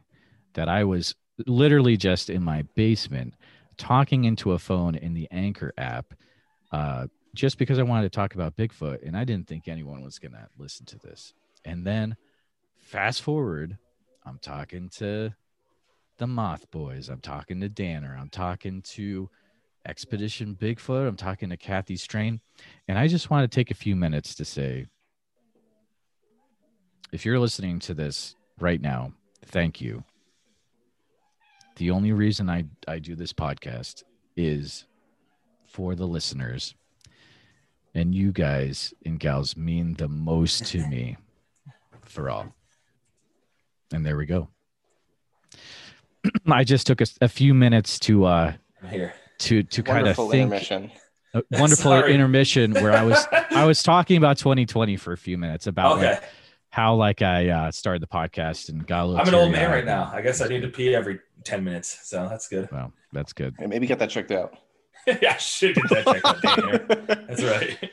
that I was literally just in my basement talking into a phone in the Anchor app uh, just because I wanted to talk about Bigfoot. And I didn't think anyone was going to listen to this. And then fast forward, I'm talking to the Moth Boys. I'm talking to Danner. I'm talking to Expedition Bigfoot. I'm talking to Kathy Strain. And I just want to take a few minutes to say if you're listening to this right now, thank you. The only reason I, I do this podcast is for the listeners. And you guys and gals mean the most to me (laughs) for all. And there we go. (clears throat) I just took a, a few minutes to uh here. to to kind of Wonderful think intermission. a wonderful Sorry. intermission where I was (laughs) I was talking about 2020 for a few minutes about okay. like, how like I uh, started the podcast and got a little. I'm an old man teary-eyed. right now. I guess I need to pee every 10 minutes. So that's good. Well, that's good. Hey, maybe get that checked out. (laughs) yeah, I should get that checked out. Dang. That's right. (laughs)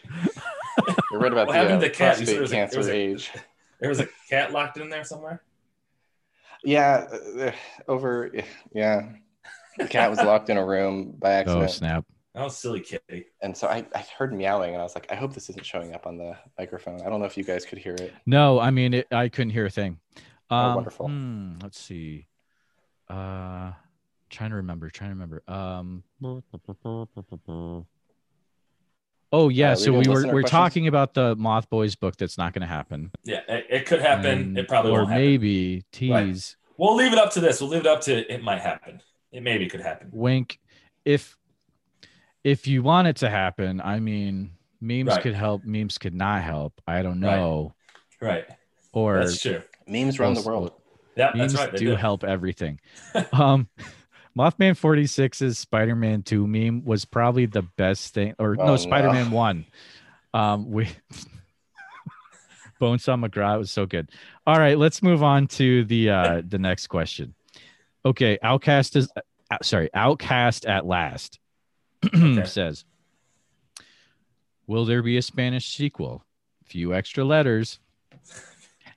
You're right about What the happened uh, to the cat? You said prostate there was a- there cancer was a- age. (laughs) There was a cat locked in there somewhere. Yeah, uh, over. Yeah, the cat was locked in a room by accident. Oh accident, snap! Oh, silly kitty. and so I, I heard meowing, and I was like, I hope this isn't showing up on the microphone. I don't know if you guys could hear it. No, I mean it, I couldn't hear a thing. Oh, Um, wonderful. hmm, let's see. Uh, trying to remember. Trying to remember. Um. Oh yeah, Uh, so we were, we're questions? talking about the Moth Boys book that's not going to happen. Yeah, it, it could happen. And- it probably or won't maybe tease We'll leave it up to this. We'll leave it up to it might happen. It maybe could happen. wink. If if you want it to happen, I mean, memes Right. could help. Memes could not help. I don't know. Right. Or That's true. Memes run the world. Yeah, memes that's right. They do do. help everything. (laughs) um, Mothman 46's Spider-Man 2 meme was probably the best thing, or Oh, no, no. Spider-Man 1. Um, we (laughs) Bonesaw McGraw was so good. All right, let's move on to the uh the next question. Okay, Outcast is uh, sorry, Outcast at last Okay. (clears throat) says, "Will there be a Spanish sequel? Few extra letters,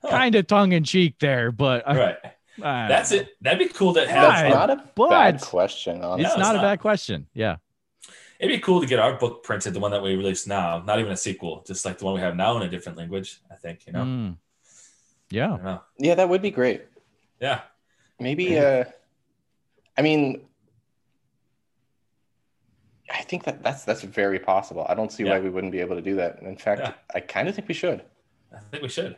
Huh. kind of tongue in cheek there, but Right. I That's know. it. That'd be cool to have. That's not a but- bad question. Honestly. It's it's not a bad question. Yeah. It'd be cool to get our book printed, the one that we release now. Not even a sequel, just like the one we have now in a different language. I think you know. Mm. Yeah. know. Yeah, that would be great. Yeah. Maybe. Maybe. Uh, I mean, I think that that's that's very possible. I don't see why we wouldn't be able to do that. In fact, Yeah. I kind of think we should. I think we should.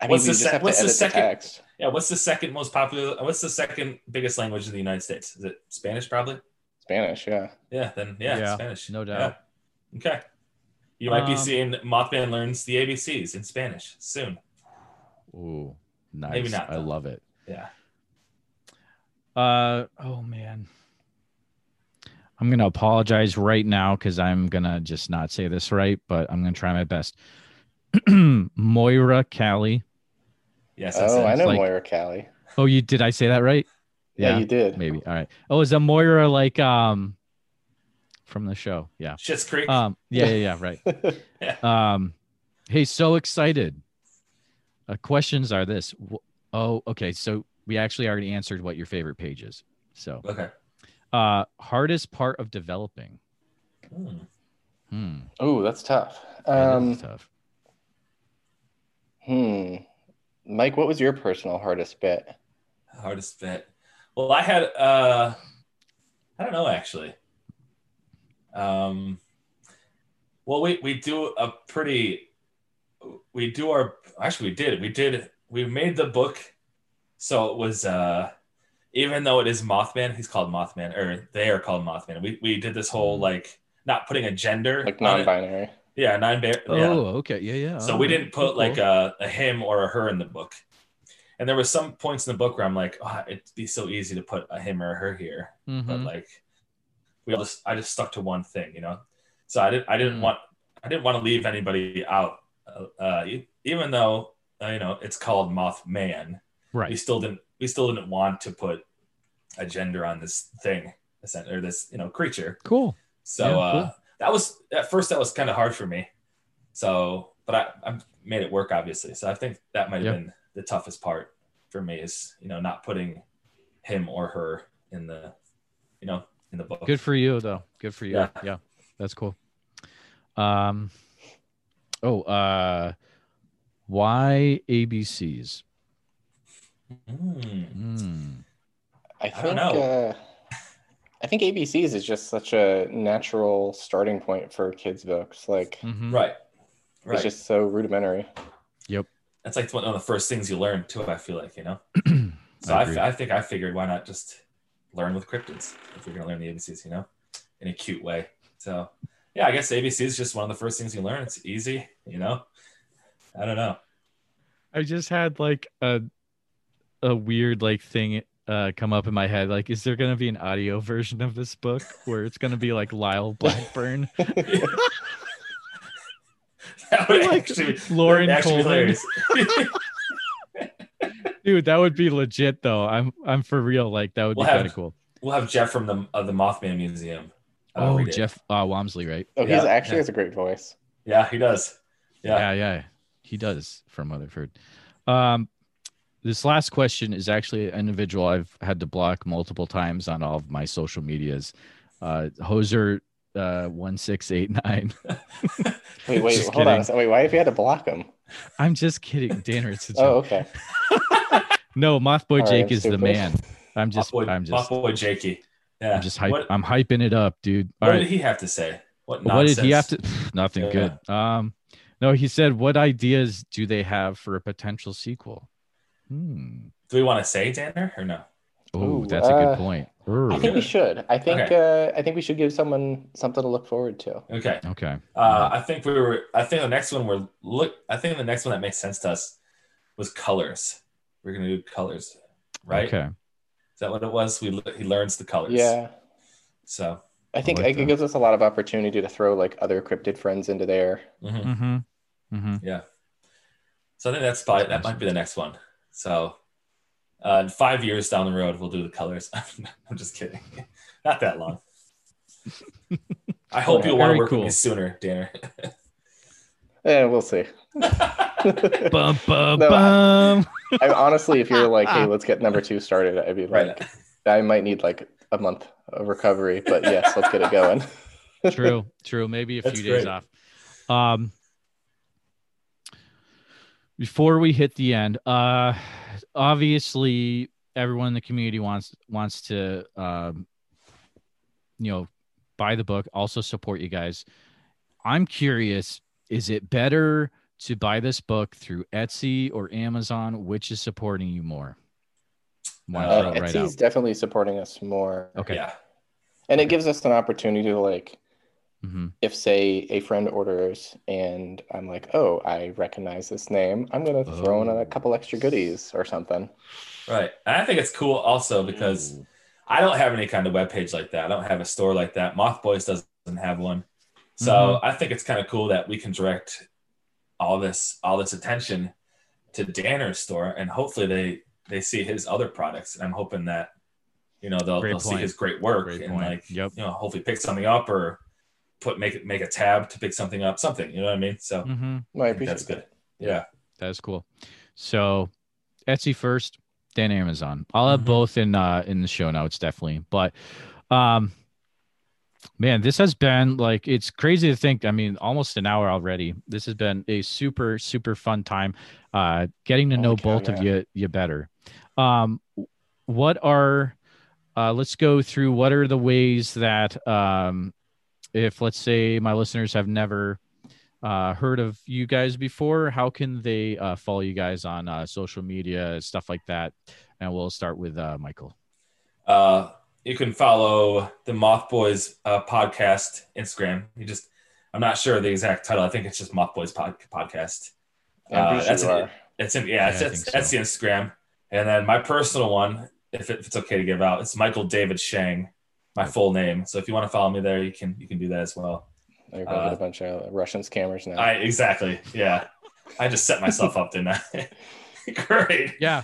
I mean, What's we the just have to what's the edit the, second- text. Yeah. What's the second most popular? What's the second biggest language in the United States? Is it Spanish? Probably. Spanish, yeah. Yeah. Then yeah, Yeah, Spanish. no Yeah. doubt. Okay. You might be Um, seeing Mothman learns the ABCs in Spanish soon. Ooh, nice. Maybe not, I love it. Yeah. Uh oh man. I'm gonna apologize right now because I'm gonna just not say this right, but I'm gonna try my best. (clears throat) Moira Callie. Yes. That's Oh, it. I know like- Moira Callie. Oh, you did I say that right? Yeah, you did. maybe. All right. Oh, is a Moira like um from the show? Yeah. Schitt's Creek. Um. Yeah. Yeah. Yeah. Right. (laughs) Um, hey, so excited. Uh, questions are this. Oh, okay. So we actually already answered what your favorite page is. So, okay. Uh, hardest part of developing. Hmm. Hmm. Oh, that's tough. that Um, is tough. hmm. Mike, what was your personal hardest bit? Hardest bit. Well, I had uh I don't know actually. Um well we we do a pretty we do our actually we did. We did we made the book so it was uh even though it is Mothman, he's called Mothman or they are called Mothman. We we did this whole like not putting a gender Like non-binary. Yeah, non yeah. Oh, okay. Yeah, yeah. So All we didn't put Cool. like a, a him or a her in the book. And there was some points in the book where I'm like, oh, it'd be so easy to put a him or a her here, but Mhm. like, we all just I just stuck to one thing, you know. So I didn't I didn't Mm. want I didn't want to leave anybody out, uh, uh, even though uh, you know it's called Mothman. Right? We still didn't we still didn't want to put a gender on this thing or this you know creature. Cool. So Yeah, uh, cool. that was at first that was kind of hard for me. So, but I, I made it work obviously. So I think that might have Yeah. been the toughest part for me is you know not putting him or her in the you know in the book. Good for you though. Good for you. Yeah. Yeah. That's cool. Um oh, uh why ABCs? Mm. Hmm. I I don't think know. uh, I think ABCs is just such a natural starting point for kids' books. Like Mhm. Right, right. it's just so rudimentary. Yep, that's like one of the first things you learn too. I feel like you know. (clears throat) So I I. I think I figured why not just learn with cryptids if you're gonna learn the ABCs, you know, in a cute way. So yeah, I guess ABC is just one of the first things you learn. It's easy, you know. I don't know. I just had like a a weird like thing uh come up in my head. Like, is there gonna be an audio (laughs) version of this book where it's gonna be like Lyle Blackburn? (laughs) that would (laughs) Like actually, Loren that'd actually be Coleman. Dude, that would be legit though. I'm I'm for real. Like that would We'll be kind of cool. we'll have Jeff from the of the Mothman Museum. uh, Oh. Jeff uh, Wamsley, right? Oh, he's Yeah, actually yeah. has a great voice. Yeah, he does. Yeah. yeah, yeah, he does from what I've heard. Um, this last question is actually an individual I've had to block multiple times on all of my social medias. Uh, Hoser uh, one six eight nine. (laughs) Wait, wait, Just hold on. kidding. So, wait, why have you had to block him? I'm just kidding, Danner. It's a (laughs) Oh, okay. (laughs) No, Mothboy All Jake right, is the man. I'm just, Mothboy, I'm just, Mothboy Jakey. Yeah. I'm just hype. What, I'm hyping it up, dude. All what right. did he have to say? What what did he have nonsense? to? (sighs) Nothing Yeah. good. Um, no, he said, "What ideas do they have for a potential sequel?" Hmm. Do we want to say Danner or no? Oh, Ooh, that's a uh, good point. I think we should. I think uh, I think we should give someone something to look forward to. Okay. Okay. Uh, I think we were. I think the next one we're look. I think the next one that makes sense to us was colors. We're gonna do colors, right? Okay. Is that what it was? We he learns the colors. Yeah. So. I think like it that. gives us a lot of opportunity to throw like other cryptid friends into there. mhm. Mm-hmm. Mm-hmm. Yeah. So I think that's probably that might be the next one. So. Uh, five years down the road, we'll do the colors. (laughs) I'm just kidding. (laughs) Not that long. (laughs) I hope you'll want Very to work cool. with me sooner, Danner. Yeah, we'll see. Bum, bum, No, bum. I, honestly, if you're like, hey, let's get number two started, I'd be right. like, I might need like a month of recovery, but yes, let's get it going. true. True. Maybe a That's few days great. off. Um. Before we hit the end, uh, obviously everyone in the community wants wants to, um, you know, buy the book. Also support you guys. I'm curious: is it better to buy this book through Etsy or Amazon? Which is supporting you more? Want to Uh, throw it right definitely supporting us more, Okay. Yeah. and it gives us an opportunity to like, hmm if say a friend orders and I'm like, oh, I recognize this name, I'm gonna throw in Oh. a couple extra goodies or something. Right. And I think it's cool also because Ooh. I don't have any kind of web page like that. I don't have a store like that. Moth Boys doesn't have one. So Mhm. I think it's kind of cool that we can direct all this all this attention to Danner's store and hopefully they they see his other products. And I'm hoping that you know they'll, they'll see his great work Great and point. like Yep. you know hopefully pick something up or put make it make a tab to pick something up something you know what I mean so hmm Well, I I appreciate that's good that. yeah That's cool. So Etsy first, then Amazon. I'll have Mhm. both in uh in the show notes definitely. But um man, this has been like it's crazy to think. I mean, almost an hour already. This has been a super super fun time uh getting to know Holy cow, both of you you better. Um what are uh, let's go through what are the ways that um, if let's say my listeners have never uh, heard of you guys before, how can they uh, follow you guys on uh, social media, stuff like that? And we'll start with uh, Michael. Uh, you can follow the Moth Boys uh, podcast Instagram. You just, I'm not sure the exact title. I think it's just Moth Boys pod, podcast. I'm pretty Uh, sure that's you an- are. It's in, yeah, Yeah, it's, I that's the Instagram. And then my personal one, if, it, if it's okay to give out, it's Michael David Schang, my full name. So if you want to follow me there, you can you can do that as well. You're gonna get Uh, a bunch of Russian scammers now. I exactly, yeah. I just set myself up, didn't I? (laughs) Great. Yeah,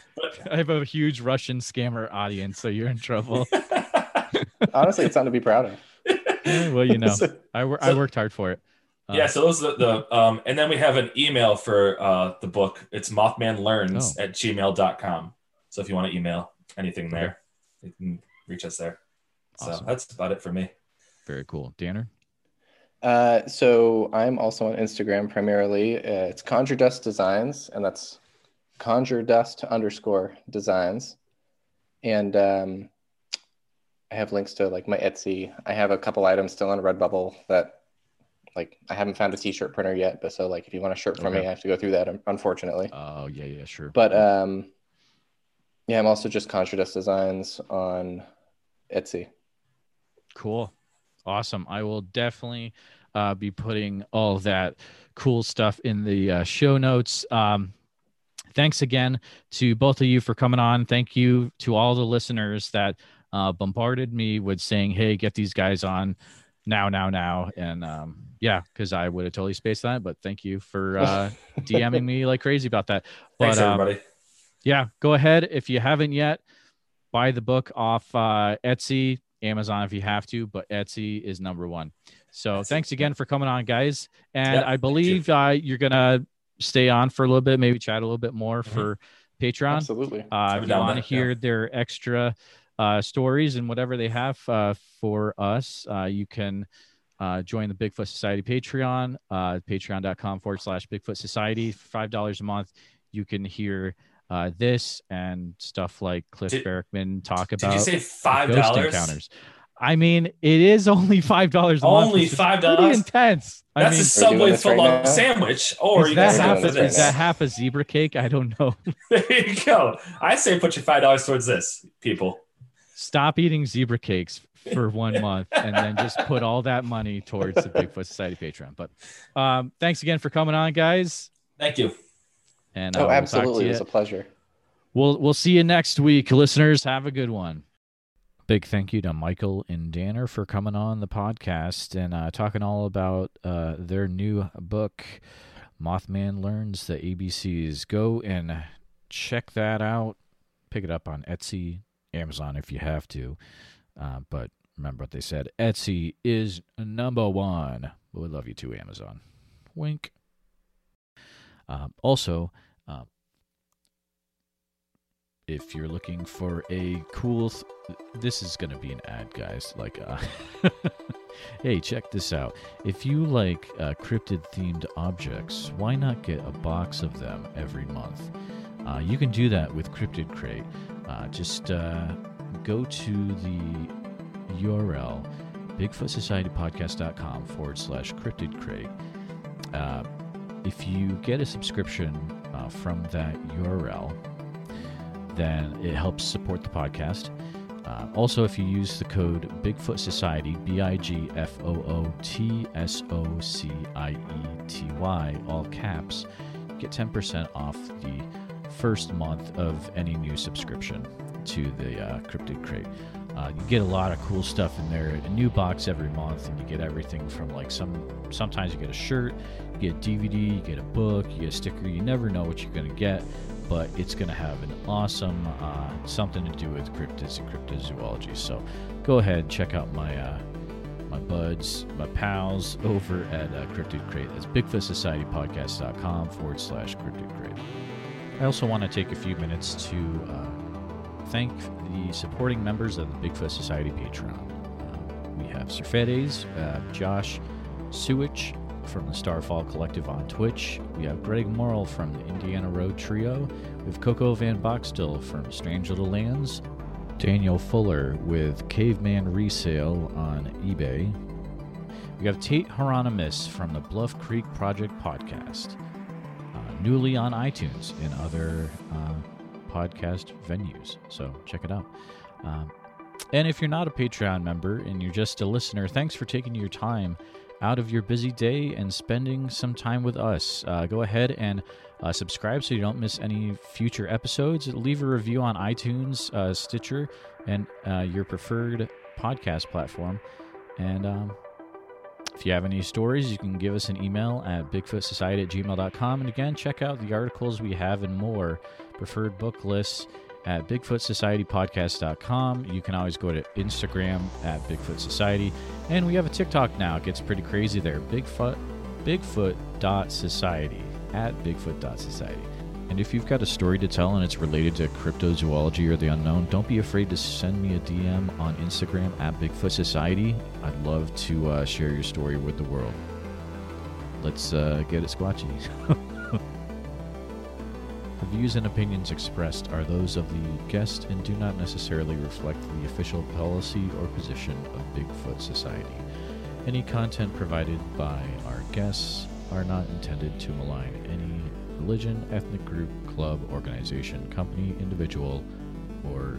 I have a huge Russian scammer audience, so you're in trouble. (laughs) Honestly, it's something to be proud of. (laughs) Yeah, well, you know, I, wor- I worked hard for it. Uh, yeah, so those are the, the um and then we have an email for uh the book. It's mothmanlearns Oh. at gmail.com. So if you want to email anything there, you can reach us there. So that's about it for me. Very cool. Danner? Uh, so I'm also on Instagram primarily. Uh, it's Conjure Dust Designs, and that's Conjure Dust underscore Designs. And um, I have links to like my Etsy. I have a couple items still on Redbubble that like I haven't found a T-shirt printer yet, but so like if you want a shirt from Okay. me, I have to go through that unfortunately. Oh, yeah, yeah, sure. But um, yeah, I'm also just Conjure Dust Designs on Etsy. Cool. Awesome. I will definitely uh, be putting all that cool stuff in the uh, show notes. Um, thanks again to both of you for coming on. Thank you to all the listeners that uh, bombarded me with saying, hey, get these guys on now, now, now. And um, yeah, because I would have totally spaced that. But thank you for uh, (laughs) DMing me like crazy about that. Thanks But, um, everybody. yeah, go ahead if you haven't yet. Buy the book off uh, Etsy, Amazon if you have to, but Etsy is number one. So Etsy, thanks again for coming on, guys. And Yeah, I thank you. believe uh, you're gonna stay on for a little bit, maybe chat a little bit more Mhm. for Patreon. Absolutely. Uh, if you want to that, yeah. hear their extra uh, stories and whatever they have uh, for us, uh, you can uh, join the Bigfoot Society Patreon, uh, patreon.com forward slash Bigfoot Society. $5 a month, you can hear uh, this and stuff like Cliff Did- Barackman talk Did about you say five dollars? encounters. I mean, it is (laughs) only $5 a month. Only $5? Pretty intense. I That's mean, a Are we doing Subway this right foot-long sandwich, or is you that, can doing half a, up this for right is that half a zebra cake? I don't know. (laughs) There you go. I say put your five dollars towards this, people. stop eating zebra cakes (laughs) for one month and then just put all that money towards the Bigfoot Society Patreon. But um, thanks again for coming on, guys. Thank you. And uh, Oh, to absolutely. It was a pleasure. We'll we'll see you next week, listeners. Have a good one. Big thank you to Michael and Danner for coming on the podcast and uh, talking all about uh, their new book, Mothman Learns the ABCs. Go and check that out. Pick it up on Etsy, Amazon if you have to. Uh, but remember what they said Etsy is number one. But we love you too, Amazon. Wink. Uh, also, uh, if you're looking for a cool th- this is going to be an ad guys like uh (laughs) hey check this out. If you like uh, cryptid themed objects why not get a box of them every month? Uh, you can do that with cryptid crate. Uh, just uh, go to the url bigfootsocietypodcast.com forward slash cryptid crate. Uh, if you get a subscription uh, from that url then it helps support the podcast. Uh, also, if you use the code Bigfoot Society, B I G F O O T S O C I E T Y, all caps, get 10% off the first month of any new subscription to the uh, Cryptid Crate. Uh, you get a lot of cool stuff in there. A new box every month, and you get everything from like some. Sometimes you get a shirt, you get a DVD, you get a book, you get a sticker. You never know what you're gonna get but it's going to have an awesome uh, something to do with cryptids and cryptozoology. So go ahead, check out my uh, my buds, my pals (laughs) over at uh, Cryptid Crate. That's BigfootSocietyPodcast.com forward slash Cryptid Crate. I also want to take a few minutes to uh, thank the supporting members of the Bigfoot Society Patreon. Uh, we have Sir Fedes, uh, Josh Sewich, from the Starfall Collective on Twitch. We have Greg Morrill from the Indiana Road Trio. We have Coco Van Boxtel from Strange Little Lands. Daniel Fuller with Caveman Resale on eBay. We have Tate Hieronymus from the Bluff Creek Project podcast, uh, newly on iTunes and other uh, podcast venues. So check it out. Um, and if you're not a Patreon member and you're just a listener, thanks for taking your time out of your busy day and spending some time with us. Uh, go ahead and uh, subscribe so you don't miss any future episodes. Leave a review on iTunes, uh, Stitcher, and uh, your preferred podcast platform. And um, if you have any stories, you can give us an email at bigfootsociety at gmail.com. And again, check out the articles we have and more, preferred book lists at bigfootsocietypodcast.com. You can always go to Instagram at Bigfoot Society. And we have a TikTok now. It gets pretty crazy there. Bigfoot, Bigfoot.society at Bigfoot.society. And if you've got a story to tell and it's related to cryptozoology or the unknown, don't be afraid to send me a DM on Instagram at Bigfoot Society. I'd love to uh, share your story with the world. Let's uh, get it squatchy. (laughs) the views and opinions expressed are those of the guest and do not necessarily reflect the official policy or position of Bigfoot Society. Any content provided by our guests are not intended to malign any religion, ethnic group, club, organization, company, individual, or